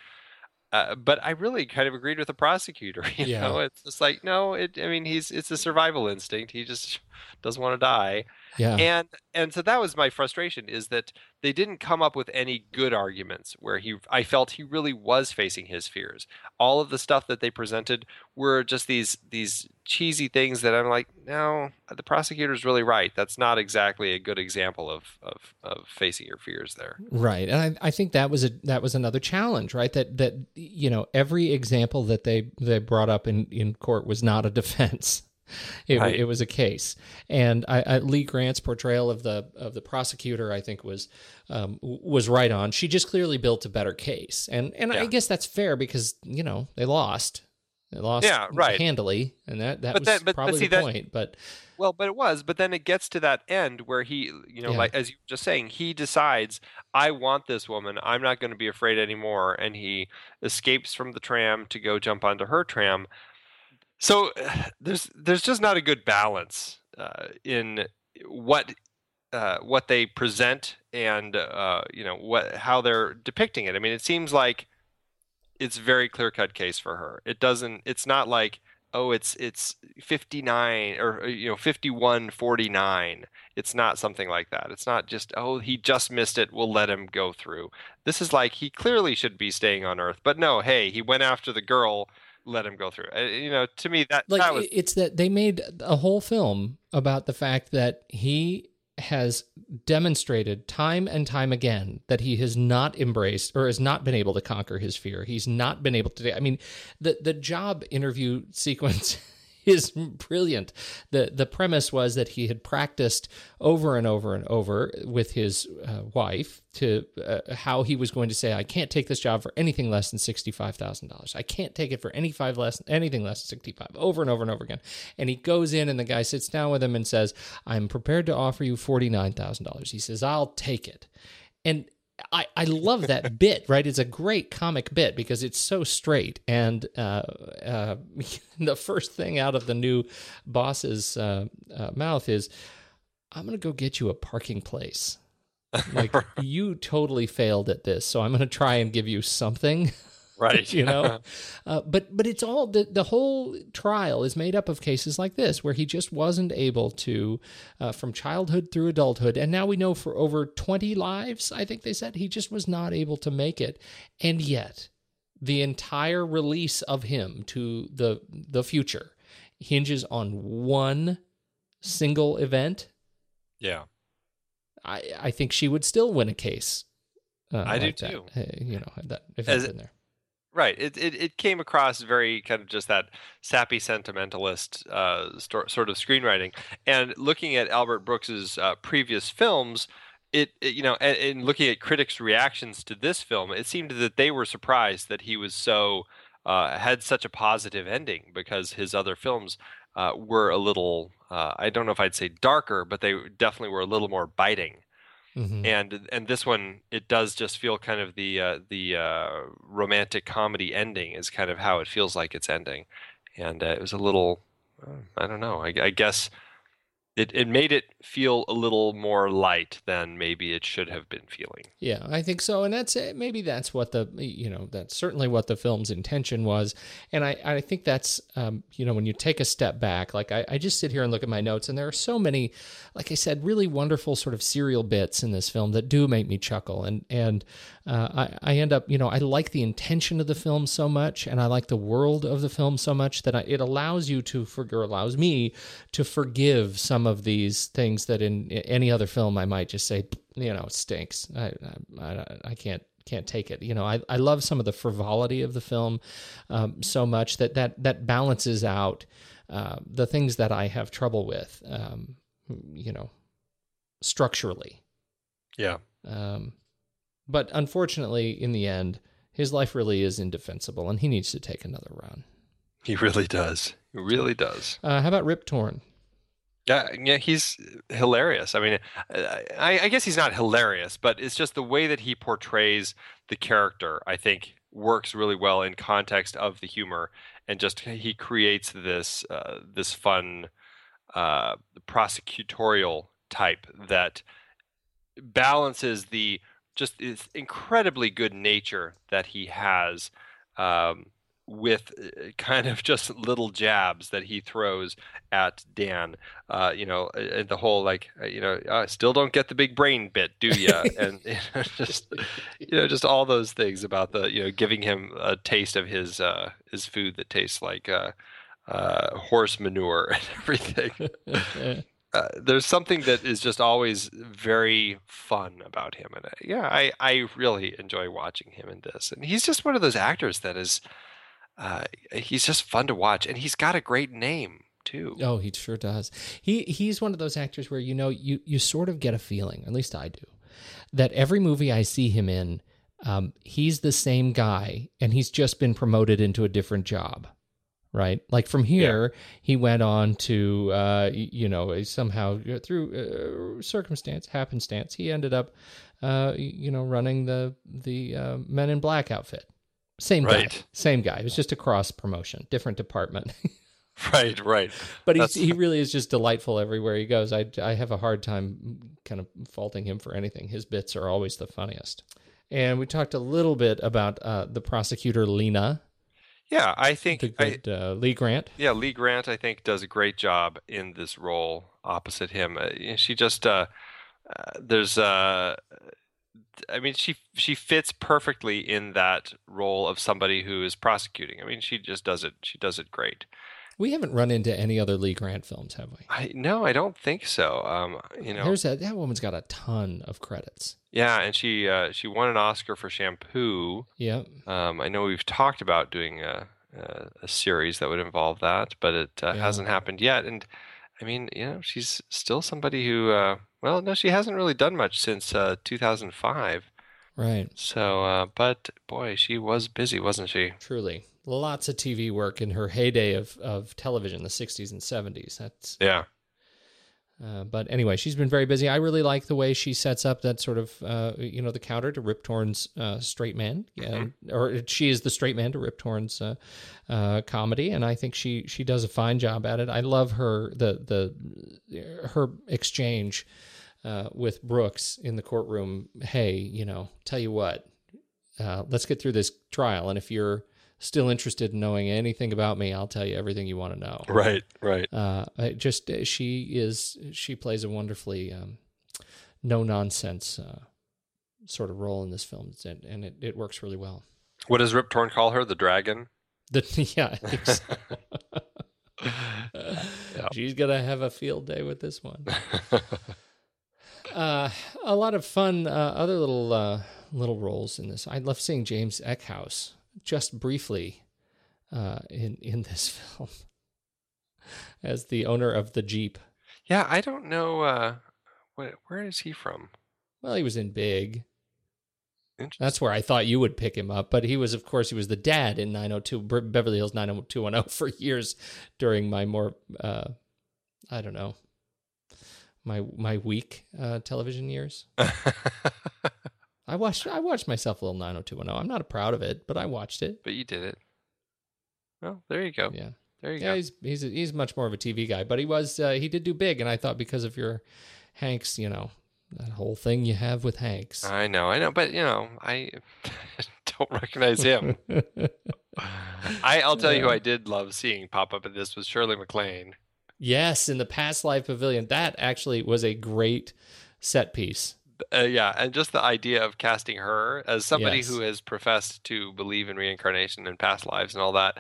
Uh, but I really kind of agreed with the prosecutor. You Yeah. know, it's just like, no, it. I mean, he's it's a survival instinct. He just doesn't want to die. Yeah. And and so that was my frustration is that they didn't come up with any good arguments where he I felt he really was facing his fears. All of the stuff that they presented were just these these cheesy things that I'm like, no, the prosecutor's really right. That's not exactly a good example of of, of facing your fears there. Right, and I, I think that was a that was another challenge, right? That that you know every example that they they brought up in in court was not a defense. It, Right. it was a case, and I, I, Lee Grant's portrayal of the of the prosecutor, I think, was um, was right on. She just clearly built a better case, and and I guess that's fair because you know they lost, they lost Yeah, right. handily, and that that But was then- but- but probably see, the that- point. But Well, but it was. But then it gets to that end where he, you know, Yeah. like as you were just saying, he decides, I want this woman. I'm not going to be afraid anymore. And he escapes from the tram to go jump onto her tram. So there's there's just not a good balance uh, in what uh, what they present and uh, you know what how they're depicting it. I mean, it seems like it's very clear cut case for her. It doesn't. It's not like oh, it's it's 59 or uh, you know 51 49. It's not something like that. It's not just oh he just missed it. We'll let him go through. This is like he clearly should be staying on Earth, but no. Hey, he went after the girl. Let him go through. Uh, You know, to me that like that was it's that they made a whole film about the fact that he has demonstrated time and time again that he has not embraced or has not been able to conquer his fear. He's not been able to. I mean, the the job interview sequence is brilliant. the The premise was that he had practiced over and over and over with his uh, wife to uh, how he was going to say, "I can't take this job for anything less than sixty five thousand dollars. I can't take it for any five less anything less than sixty five. Over and over and over again. And he goes in, and the guy sits down with him and says, "I'm prepared to offer you forty nine thousand dollars." He says, "I'll take it," and I, I love that bit, right? It's a great comic bit because it's so straight. And uh, uh, the first thing out of the new boss's uh, uh, mouth is, I'm going to go get you a parking place. Like, you totally failed at this. So I'm going to try and give you something. Right. you know uh, but but it's all the, the whole trial is made up of cases like this where he just wasn't able to uh, from childhood through adulthood and now we know for over 20 lives i think they said he just was not able to make it and yet the entire release of him to the the future hinges on one single event yeah. i i think she would still win a case uh, I do that. too. You know that if As- it's in there Right. It, it it came across very kind of just that sappy sentimentalist uh, sort of screenwriting. And looking at Albert Brooks's uh, previous films, it, it- you know, and, and looking at critics' reactions to this film, it seemed that they were surprised that he was so uh, had such a positive ending because his other films uh, were a little. Uh, I don't know if I'd say darker, but they definitely were a little more biting Mhm. and and this one it does just feel kind of the uh, the uh, romantic comedy ending is kind of how it feels like it's ending, and uh, it was a little uh, I don't know I, I guess it it made it feel a little more light than maybe it should have been feeling. Yeah, I think so, and that's it. maybe that's what the you know that's certainly what the film's intention was, and I I think that's um, you know when you take a step back, like I, I just sit here and look at my notes, and there are so many, like I said, really wonderful sort of serial bits in this film that do make me chuckle, and and uh, I I end up you know I like the intention of the film so much, and I like the world of the film so much that I, it allows you to for or allows me to forgive some of these things that in any other film I might just say you know it stinks I I, I, can't can't take it you know I, I love some of the frivolity of the film um, so much that that that balances out uh, the things that I have trouble with um, you know structurally Yeah. um, but unfortunately in the end his life really is indefensible and he needs to take another run He really does. He really does. uh, how about Rip Torn Yeah, yeah, he's hilarious. I mean, I, I guess he's not hilarious, but it's just the way that he portrays the character. I think works really well in context of the humor, and just he creates this uh, this fun uh, prosecutorial type that balances the just incredibly good nature that he has. Um, with uh, kind of just little jabs that he throws at Dan. Uh, you know, the whole like, uh, you know, uh, still don't get the big brain bit, do you? and you know, just, you know, just all those things about the, you know, giving him a taste of his uh, his food that tastes like uh, uh, horse manure and everything. Uh, there's something that is just always very fun about him, and uh, yeah, I I really enjoy watching him in this. And he's just one of those actors that is, uh, he's just fun to watch, and he's got a great name too. Oh, he sure does. He he's one of those actors where you know you you sort of get a feeling, at least I do, that every movie I see him in, um, he's the same guy, and he's just been promoted into a different job. Right, like from here, he went on to, uh, you know, somehow uh, through uh, circumstance, happenstance, he ended up, uh, you know, running the the uh, Men in Black outfit. Same guy, same guy. It was just a cross promotion, different department. Right, right. but he's, That's- he really is just delightful everywhere he goes. I, I have a hard time kind of faulting him for anything. His bits are always the funniest. And we talked a little bit about uh, the prosecutor Lena, Yeah, I think the I, uh, Lee Grant. Yeah, Lee Grant, I think, does a great job in this role opposite him. Uh, she just, uh, uh, there's, uh, I mean, she she fits perfectly in that role of somebody who is prosecuting. I mean, she just does it. She does it great. We haven't run into any other Lee Grant films, have we? I no, I don't think so. Um, you know, There's a, that woman's got a ton of credits. yeah, and she uh, she won an Oscar for Shampoo. Yeah. Um, I know we've talked about doing a, a, a series that would involve that, but it uh, Yeah. hasn't happened yet. And I mean, you know, she's still somebody who, uh, well, no, she hasn't really done much since uh, 2005. Right. So, uh, but boy, she was busy, wasn't she? Truly. Lots of TV work in her heyday of, of television, the 60s and 70s. That's Yeah. Uh, but anyway, she's been very busy. I really like the way she sets up that sort of, uh, you know, the counter to Rip Torn's uh, straight man, and, or she is the straight man to Rip Torn's uh, uh, comedy, and I think she she does a fine job at it. I love her the the her exchange uh, with Brooks in the courtroom. Hey, you know, tell you what, uh, let's get through this trial, and if you're still interested in knowing anything about me, I'll tell you everything you want to know. Right, right. Uh, I just uh, she is she plays a wonderfully um, no nonsense uh, sort of role in this film, and, and it, it works really well. What does Rip Torn call her? The dragon? The yeah, I think so. she's gonna have a field day with this one. uh, a lot of fun uh, other little uh, little roles in this. I love seeing James Eckhouse just briefly uh, in in this film as the owner of the Jeep. Yeah, I don't know. Uh, what, where is he from? Well, he was in Big. That's where I thought you would pick him up, but he was, of course, he was the dad in 902 Beverly Hills 90210 for years during my more, uh, I don't know, my my weak uh, television years. I watched I watched myself a little 90210. I'm not proud of it, but I watched it. But you did it. Well, there you go. Yeah. There you Yeah, go. he's he's he's much more of a TV guy, but he was uh, he did do big, and I thought because of your Hanks, you know, that whole thing you have with Hanks. I know, I know, but you know, I don't recognize him. I, I'll tell you who I did love seeing pop up in this was Shirley MacLaine. Yes, in the past life pavilion, that actually was a great set piece. Uh, yeah, and just the idea of casting her as somebody Yes. who has professed to believe in reincarnation and past lives and all that.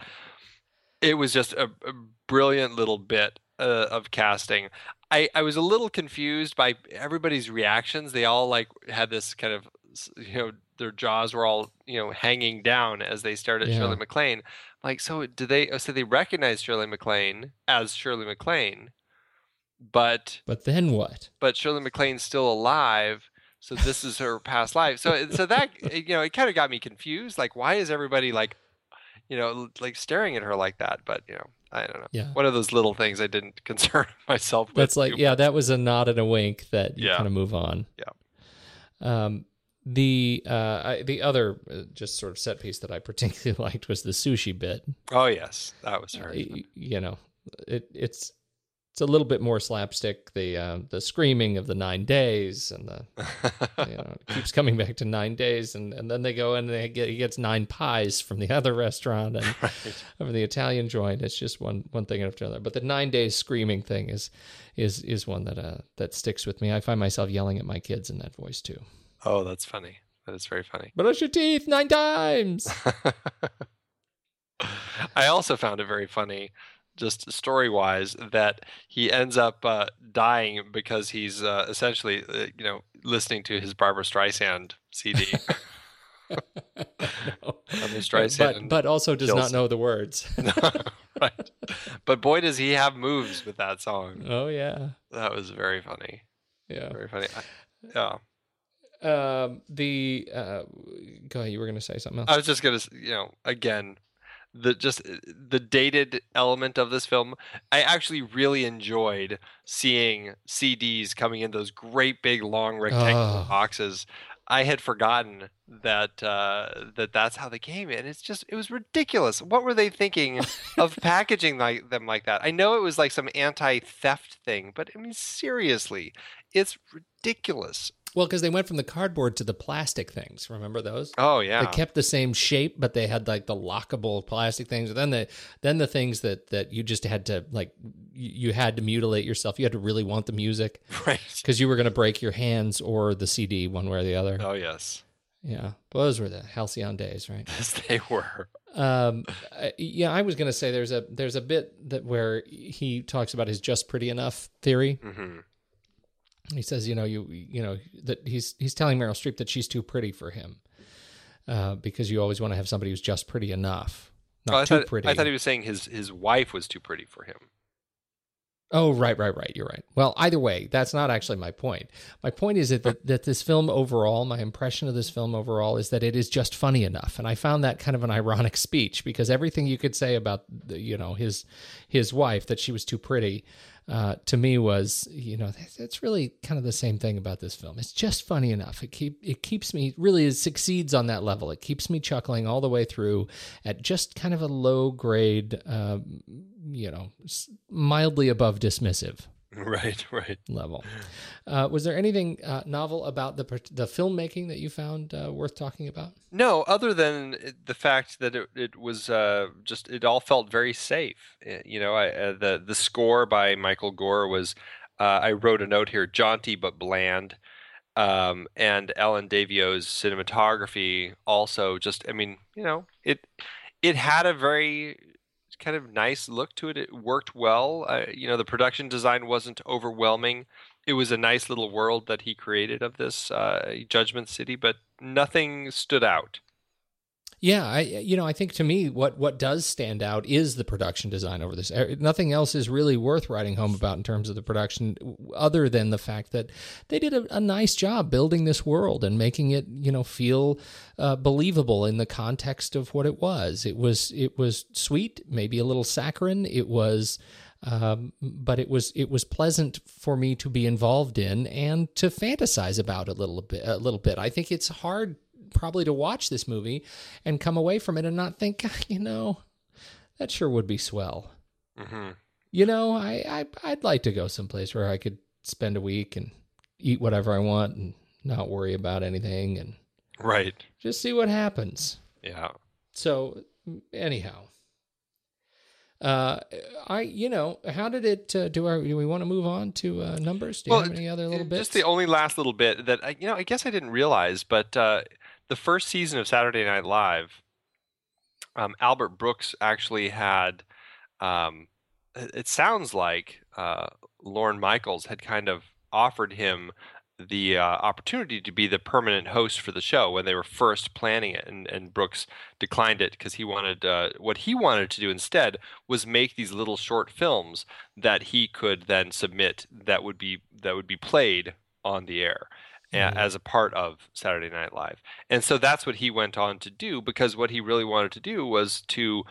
It was just a, a brilliant little bit uh, of casting. I, I was a little confused by everybody's reactions. They all like had this kind of you know their jaws were all you know hanging down as they stared at Yeah. Shirley MacLaine. Like so, do they? So they recognized Shirley MacLaine as Shirley MacLaine, but But then what? but Shirley MacLaine's still alive, so this is her past life. So so that you know, it kind of got me confused. Like, why is everybody like, you know, like staring at her like that? But you know, I don't know. Yeah. One of those little things I didn't concern myself with. That's like yeah, much. that was a nod and a wink that you Yeah. kind of move on. Yeah. Um, the uh, I, the other uh, just sort of set piece that I particularly liked was the sushi bit. Oh yes, that was her. Y- you know, it it's it's a little bit more slapstick. The uh, the screaming of the nine days and the you know it keeps coming back to nine days, and, and then they go and they get he gets nine pies from the other restaurant and from the Italian joint. It's just one one thing after another. But the nine days screaming thing is is is one that uh that sticks with me. I find myself yelling at my kids in that voice too. Oh, that's funny. That is very funny. Brush your teeth nine times. I also found it very funny, just story wise, that he ends up uh, dying because he's uh, essentially, uh, you know, listening to his Barbara Streisand CD. Barbra Streisand but but also does not know the words. right. But boy, does he have moves with that song. oh yeah. That was very funny. Yeah. Very funny. I- yeah. Um the uh go ahead, you were gonna say something else. I was just gonna, you know, again, the just uh, the dated element of this film. I actually really enjoyed seeing CDs coming in those great big long rectangular Oh. boxes. I had forgotten that uh, that that's how they came in. It's just it was ridiculous. What were they thinking of packaging like them like that? I know it was like some anti-theft thing, but I mean seriously, it's ridiculous. Well, because they went from the cardboard to the plastic things. Remember those? Oh yeah, They kept the same shape, but they had like the lockable plastic things. Then the then the things that that you just had to like you had to mutilate yourself. You had to really want the music, right? Because you were going to break your hands or the CD, one way or the other. Oh yes, Yeah, those were the halcyon days, right? yes they were. Um, I- yeah, I was going to say there's a there's a bit that where he talks about his just pretty enough theory. hmm He says, you know, you you know that he's he's telling Meryl Streep that she's too pretty for him, uh, because you always want to have somebody who's just pretty enough, not Oh, I too thought, pretty. I thought he was saying his his wife was too pretty for him. Oh, right, right, right. You're right. Well, either way, that's not actually my point. My point is that, that that this film overall, my impression of this film overall is that it is just funny enough, and I found that kind of an ironic speech because everything you could say about the, you know his his wife that she was too pretty, uh, to me was you know that's, really kind of the same thing about this film. It's just funny enough. It keep it keeps me really it succeeds on that level. It keeps me chuckling all the way through at just kind of a low grade, um, you know, mildly above dismissive Right, right. level. Uh, was there anything uh, novel about the the filmmaking that you found uh, worth talking about? No, other than the fact that it, it was uh, just it all felt very safe. Uh, You know, I, uh, the the score by Michael Gore was. Uh, I wrote a note here: jaunty but bland. Um, and Allen Daviau's cinematography also just. I mean, you know, it it had a very kind of nice look to it. It worked well. Uh, you know, the production design wasn't overwhelming. It was a nice little world that he created of this uh, Judgment City, but nothing stood out. Yeah, I you know I think to me what what does stand out is the production design over this. Uh, Nothing else is really worth writing home about in terms of the production, other than the fact that they did a, a nice job building this world and making it you know feel uh, believable in the context of what it was. It was it was sweet, maybe a little saccharine. It was. Um, but it was it was pleasant for me to be involved in and to fantasize about a little bit a little bit. I think it's hard probably to watch this movie and come away from it and not think, "Ah, you know, that sure would be swell. hmm You know, I, I I'd like to go someplace where I could spend a week and eat whatever I want and not worry about anything and Right. just see what happens. Yeah. So anyhow, uh, I you know how did it uh, do? Our, do we want to move on to uh, numbers? Do you Well, have any other little bits? Just the only last little bit that I, you know, I guess I didn't realize, but uh, the first season of Saturday Night Live, um, Albert Brooks actually had. Um, it sounds like uh, Lorne Michaels had kind of offered him the uh, opportunity to be the permanent host for the show when they were first planning it, and, and Brooks declined it because he wanted uh, what he wanted to do instead was make these little short films that he could then submit that would be that would be played on the air Mhm. as a part of Saturday Night Live, and so that's what he went on to do because what he really wanted to do was to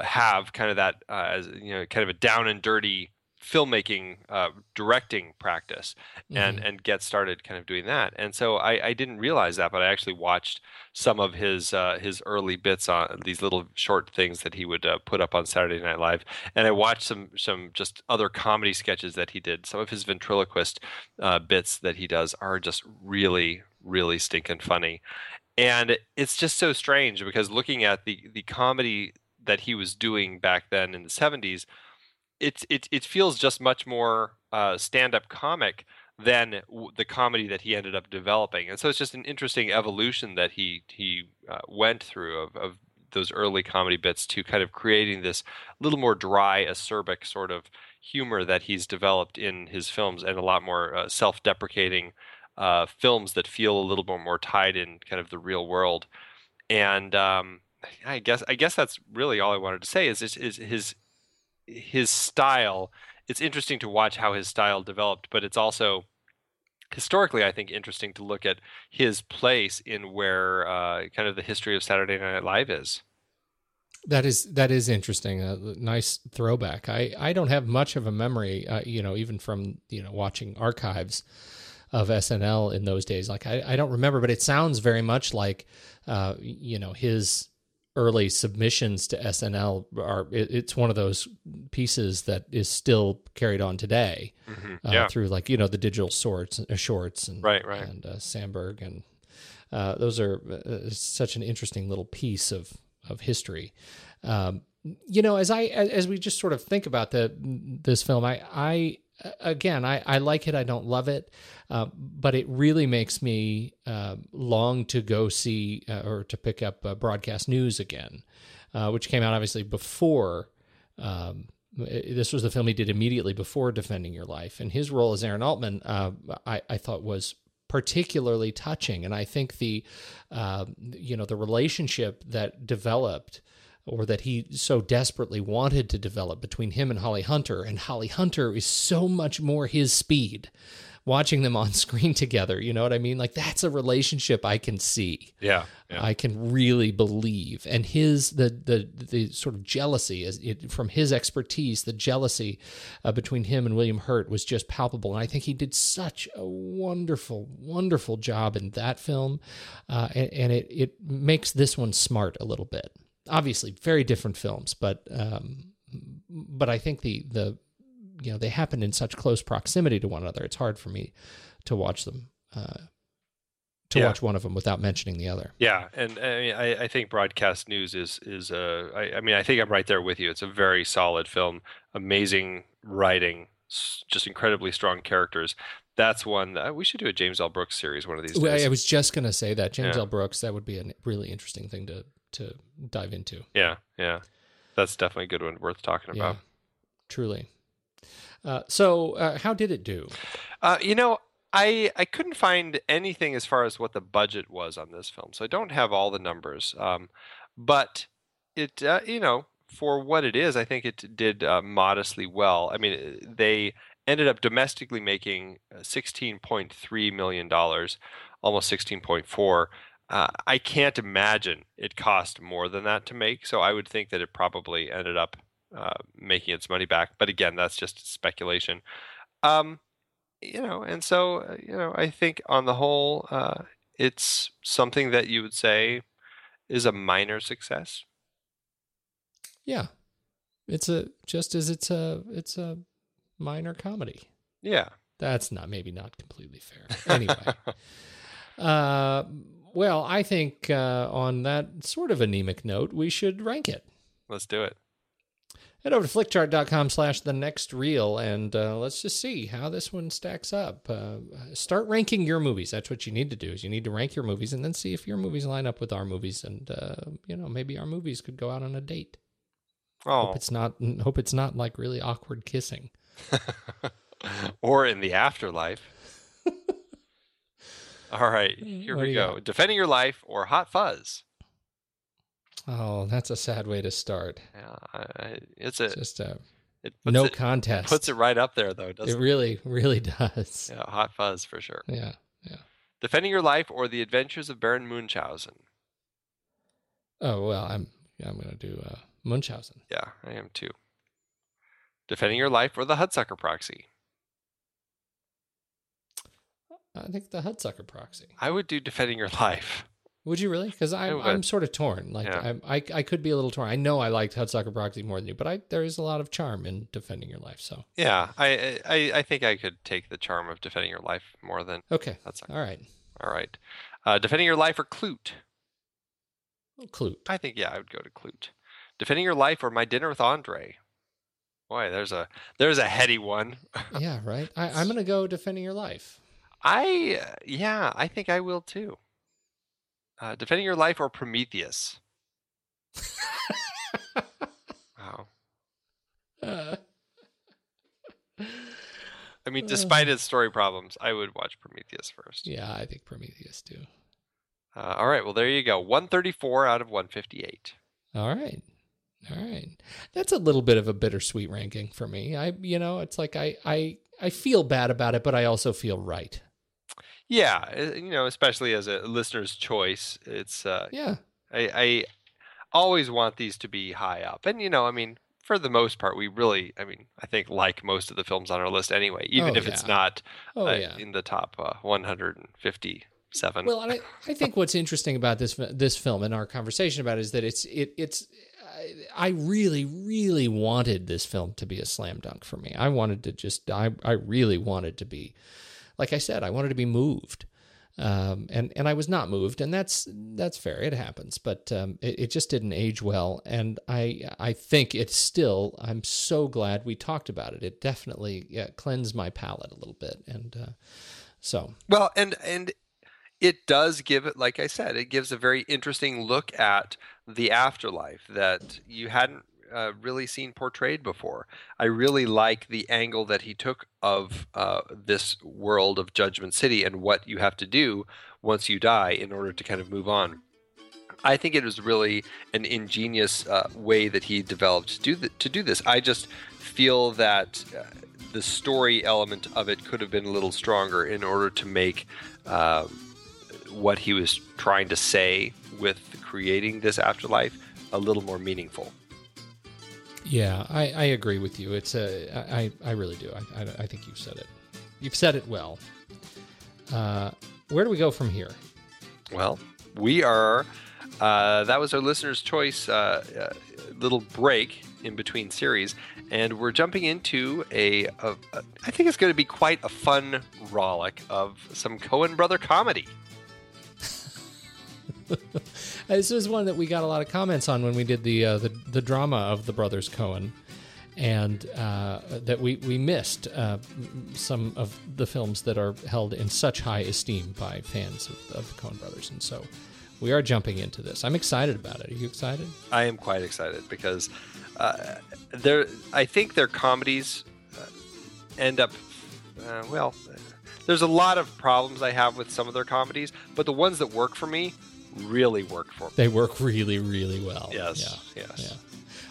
have kind of that uh, as you know kind of a down and dirty filmmaking uh, directing practice and Mhm. and get started kind of doing that. And so I, I didn't realize that but I actually watched some of his uh, his early bits on these little short things that he would uh, put up on Saturday Night Live. And I watched some some just other comedy sketches that he did. Some of his ventriloquist uh, bits that he does are just really really stinking funny. And it's just so strange because looking at the the comedy that he was doing back then in the 70s it it it feels just much more uh, stand-up comic than w- the comedy that he ended up developing, and so it's just an interesting evolution that he he uh, went through of, of those early comedy bits to kind of creating this little more dry, acerbic sort of humor that he's developed in his films, and a lot more uh, self-deprecating uh, films that feel a little bit more tied in kind of the real world, and um, I guess I guess that's really all I wanted to say is is, is his his style it's interesting to watch how his style developed but it's also historically i think interesting to look at his place in where uh, kind of the history of saturday night live is That is that is interesting. A nice throwback. I I don't have much of a memory, uh, you know, even from you know watching archives of SNL in those days. Like I, I don't remember, but it sounds very much like, uh, you know, his early submissions to SNL are. It, it's one of those pieces that is still carried on today Mhm. uh, through like you know the digital shorts, uh, shorts, and Right, right. and uh, Samberg and uh, those are uh, such an interesting little piece of of history. Um, you know, as I as we just sort of think about the this film, I I again I I like it. I don't love it, uh, but it really makes me uh, long to go see uh, or to pick up uh, broadcast news again, uh, which came out obviously before. Um, this was the film he did immediately before Defending Your Life, and his role as Aaron Altman, uh, I, I thought was particularly touching. And I think the, you know, the relationship that developed or that he so desperately wanted to develop between him and Holly Hunter, and Holly Hunter is so much more his speed. Watching them on screen together, you know what I mean? Like that's a relationship I can see. yeah, yeah. I can really believe. And his the the the sort of jealousy as it, from his expertise, the jealousy uh, between him and William Hurt was just palpable. And I think he did such a wonderful, wonderful job in that film, uh, and, and it it makes this one smart a little bit. Obviously, very different films, but um, but I think the the you know they happen in such close proximity to one another. It's hard for me to watch them. Uh, to Yeah. watch one of them without mentioning the other. Yeah, and I, mean, I, I think broadcast news is is uh, I, I mean I think I'm right there with you. It's a very solid film, amazing writing, just incredibly strong characters. That's one that we should do a James L. Brooks series one of these days. I was just going to say that James Yeah. L. Brooks. That would be a really interesting thing to to dive into. Yeah, yeah, that's definitely a good one worth talking Yeah, about. truly. Uh, so, uh, how did it do? Uh, you know, I I couldn't find anything as far as what the budget was on this film, so I don't have all the numbers. Um, but it, uh, you know, for what it is, I think it did uh, modestly well. I mean, uh, they ended up domestically making uh, sixteen point three million dollars, almost sixteen point four. Uh, I can't imagine it cost more than that to make, so I would think that it probably ended up uh, making its money back. But again, that's just speculation. Um, you know, and so uh, you know, I think on the whole, uh, it's something that you would say is a minor success. Yeah, it's a just as it's a it's a minor comedy. Yeah. That's not maybe not completely fair. Anyway, uh, well, I think uh, on that sort of anemic note, we should rank it. Let's do it. Head over to flickchart.com slash the next reel and uh, let's just see how this one stacks up. Uh, start ranking your movies. That's what you need to do is you need to rank your movies and then see if your movies line up with our movies and uh, you know maybe our movies could go out on a date. Oh, Hope it's not hope it's not like really awkward kissing. or in the afterlife. All right, here What we go. got? Defending Your Life or Hot Fuzz. Oh, that's a sad way to start. Yeah, I, it's a It's just a it no it, contest. Puts it right up there though, doesn't it? really really does. Yeah, Hot Fuzz for sure. Yeah. Yeah. Defending Your Life or The Adventures of Baron Munchausen. Oh, well, I'm I'm going to do uh Munchausen. Yeah, I am too. Defending Your Life or the Hudsucker Proxy? I think the Hudsucker Proxy. I would do Defending Your Life. Would you really? Because I'm. I'm sort of torn. Like Yeah. I'm, I, I could be a little torn. I know I liked Hudsucker Proxy more than you, but I there is a lot of charm in defending your life. So Yeah, I, I I think I could take the charm of Defending Your Life more than okay, Hudsucker. all right. All right. Uh, Defending Your Life or Klute? Klute. I think yeah, I would go to Klute. Defending Your Life or My Dinner with Andre? Boy, there's a there's a heady one. yeah, right. I, I'm gonna go defending your life. I uh, yeah, I think I will too. Uh, Defending Your Life or Prometheus? wow. Uh, I mean, despite its story problems, I would watch Prometheus first. yeah, I think Prometheus too. Uh, all right, well there you go. 134 out of 158. All right. All right. That's a little bit of a bittersweet ranking for me. I you know, it's like I I I feel bad about it, but I also feel right. Yeah, uh, you know, especially as a listener's choice, it's uh, Yeah. I, I always want these to be high up, and you know, I mean, for the most part, we really, I mean, I think like most of the films on our list anyway, even Oh, if it's not Oh, uh, yeah. in the top uh, 157. Well, and I, I think what's interesting about this this film and our conversation about it is that it's it it's I, I really really wanted this film to be a slam dunk for me. I wanted to just I I really wanted to be like I said I wanted to be moved. Um, and and I was not moved, and that's that's fair. It happens, but um, it, it just didn't age well. And I I think it's still. I'm so glad we talked about it. It definitely yeah, cleansed my palate a little bit, and uh, so Well, and and it does give it, like I said, it gives a very interesting look at the afterlife that you hadn't uh, really seen portrayed before. I really like the angle that he took of uh, this world of Judgment City and what you have to do once you die in order to kind of move on. I think it was really an ingenious uh, way that he developed to do th- to do this. I just feel that uh, the story element of it could have been a little stronger in order to make uh, what he was trying to say with creating this afterlife a little more meaningful. Yeah, I, I agree with you. It's a I I really do. I, I I think you've said it. You've said it well. Uh, where do we go from here? Well, we are. Uh, that was our listener's choice uh, uh, little break in between series, and we're jumping into a. a, a I think it's going to be quite a fun rollick of some Coen brother comedy. This is one that we got a lot of comments on when we did the uh, the, the drama of the brothers Coen, and uh, that we we missed uh, some of the films that are held in such high esteem by fans of, of the Coen brothers, and so we are jumping into this. I'm excited about it. Are you excited? I am quite excited because uh, they're. I think their comedies uh, end up. Uh, well, there's a lot of problems I have with some of their comedies, but the ones that work for me really work for me. They work really really well. Yes, Yeah. yes. Yeah.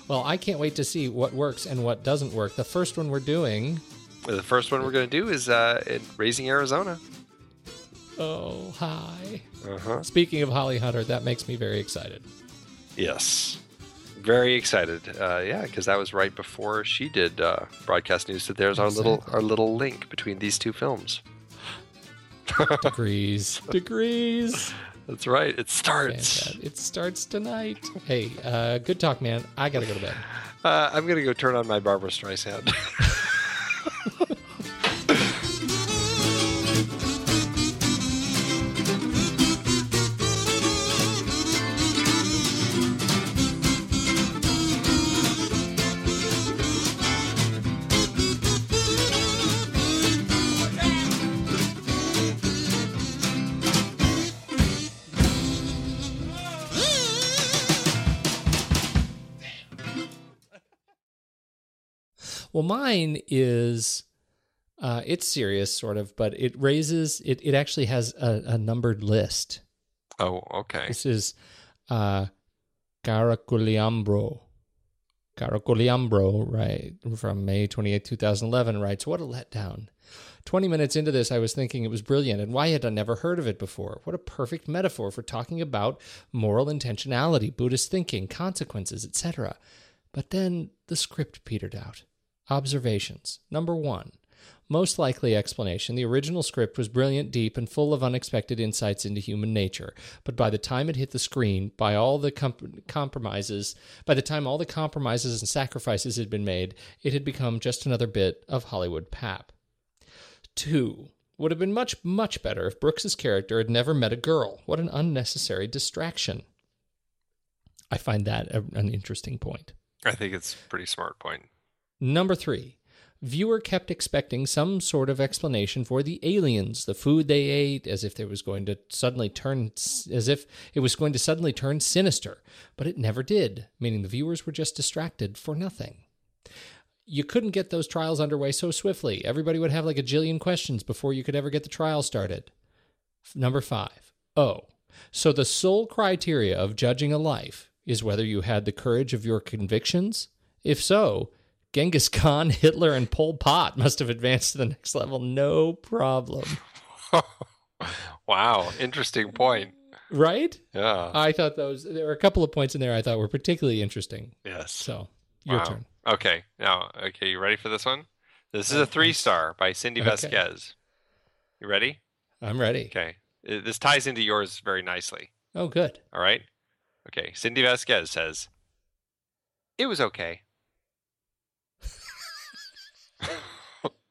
Well, I can't wait to see what works and what doesn't work. The first one we're doing. The first one we're going to do is uh, in Raising Arizona. Oh, hi. Uh-huh. Speaking of Holly Hunter, that makes me very excited. Yes. Very excited. Uh, yeah, because that was right before she did uh, broadcast news. So there's our little our little link between these two films. Degrees. Degrees. That's right. It starts. Fantastic. It starts tonight. Hey, uh, good talk, man. I gotta go to bed. Uh, I'm gonna go turn on my Barbra Streisand. mine is uh, it's serious, sort of, but it raises it. It actually has a, a numbered list. oh, okay. This is uh, Caraculiambro. Caraculiambro, right, from May 28, 2011, writes, What a letdown. 20 minutes into this, I was thinking it was brilliant, and why had I never heard of it before? What a perfect metaphor for talking about moral intentionality, Buddhist thinking, consequences, etc. But then the script petered out. Observations. Number one. Most likely explanation the original script was brilliant, deep, and full of unexpected insights into human nature. But by the time it hit the screen, by all the comp- compromises, by the time all the compromises and sacrifices had been made, it had become just another bit of Hollywood pap. Two. Would have been much, much better if Brooks's character had never met a girl. What an unnecessary distraction. I find that an interesting point. I think it's a pretty smart point. Number three, viewer kept expecting some sort of explanation for the aliens, the food they ate, as if there was going to suddenly turn, as if it was going to suddenly turn sinister, but it never did, meaning the viewers were just distracted for nothing. You couldn't get those trials underway so swiftly. Everybody would have like a jillion questions before you could ever get the trial started. Number five, oh, so the sole criteria of judging a life is whether you had the courage of your convictions? If so, Genghis Khan, Hitler, and Pol Pot must have advanced to the next level no problem. wow, interesting point. Right? Yeah. I thought those, there were a couple of points in there I thought were particularly interesting. Yes. So, your Wow. turn. Okay. Now, okay, you ready for this one? This is a three star by Cindy Okay. Vasquez. You ready? I'm ready. Okay. Uh, This ties into yours very nicely. Oh, good. All right. Okay. Cindy Vasquez says, It was okay.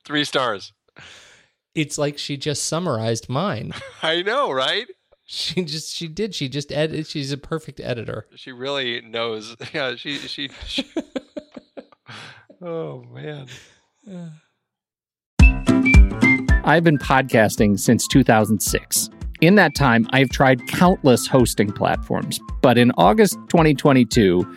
Three stars. It's like she just summarized mine. I know, right? She just, she did. She just edited. She's a perfect editor. She really knows. Yeah, she, she, she Oh man. I've been podcasting since 2006. In that time, I've tried countless hosting platforms, but in August 2022,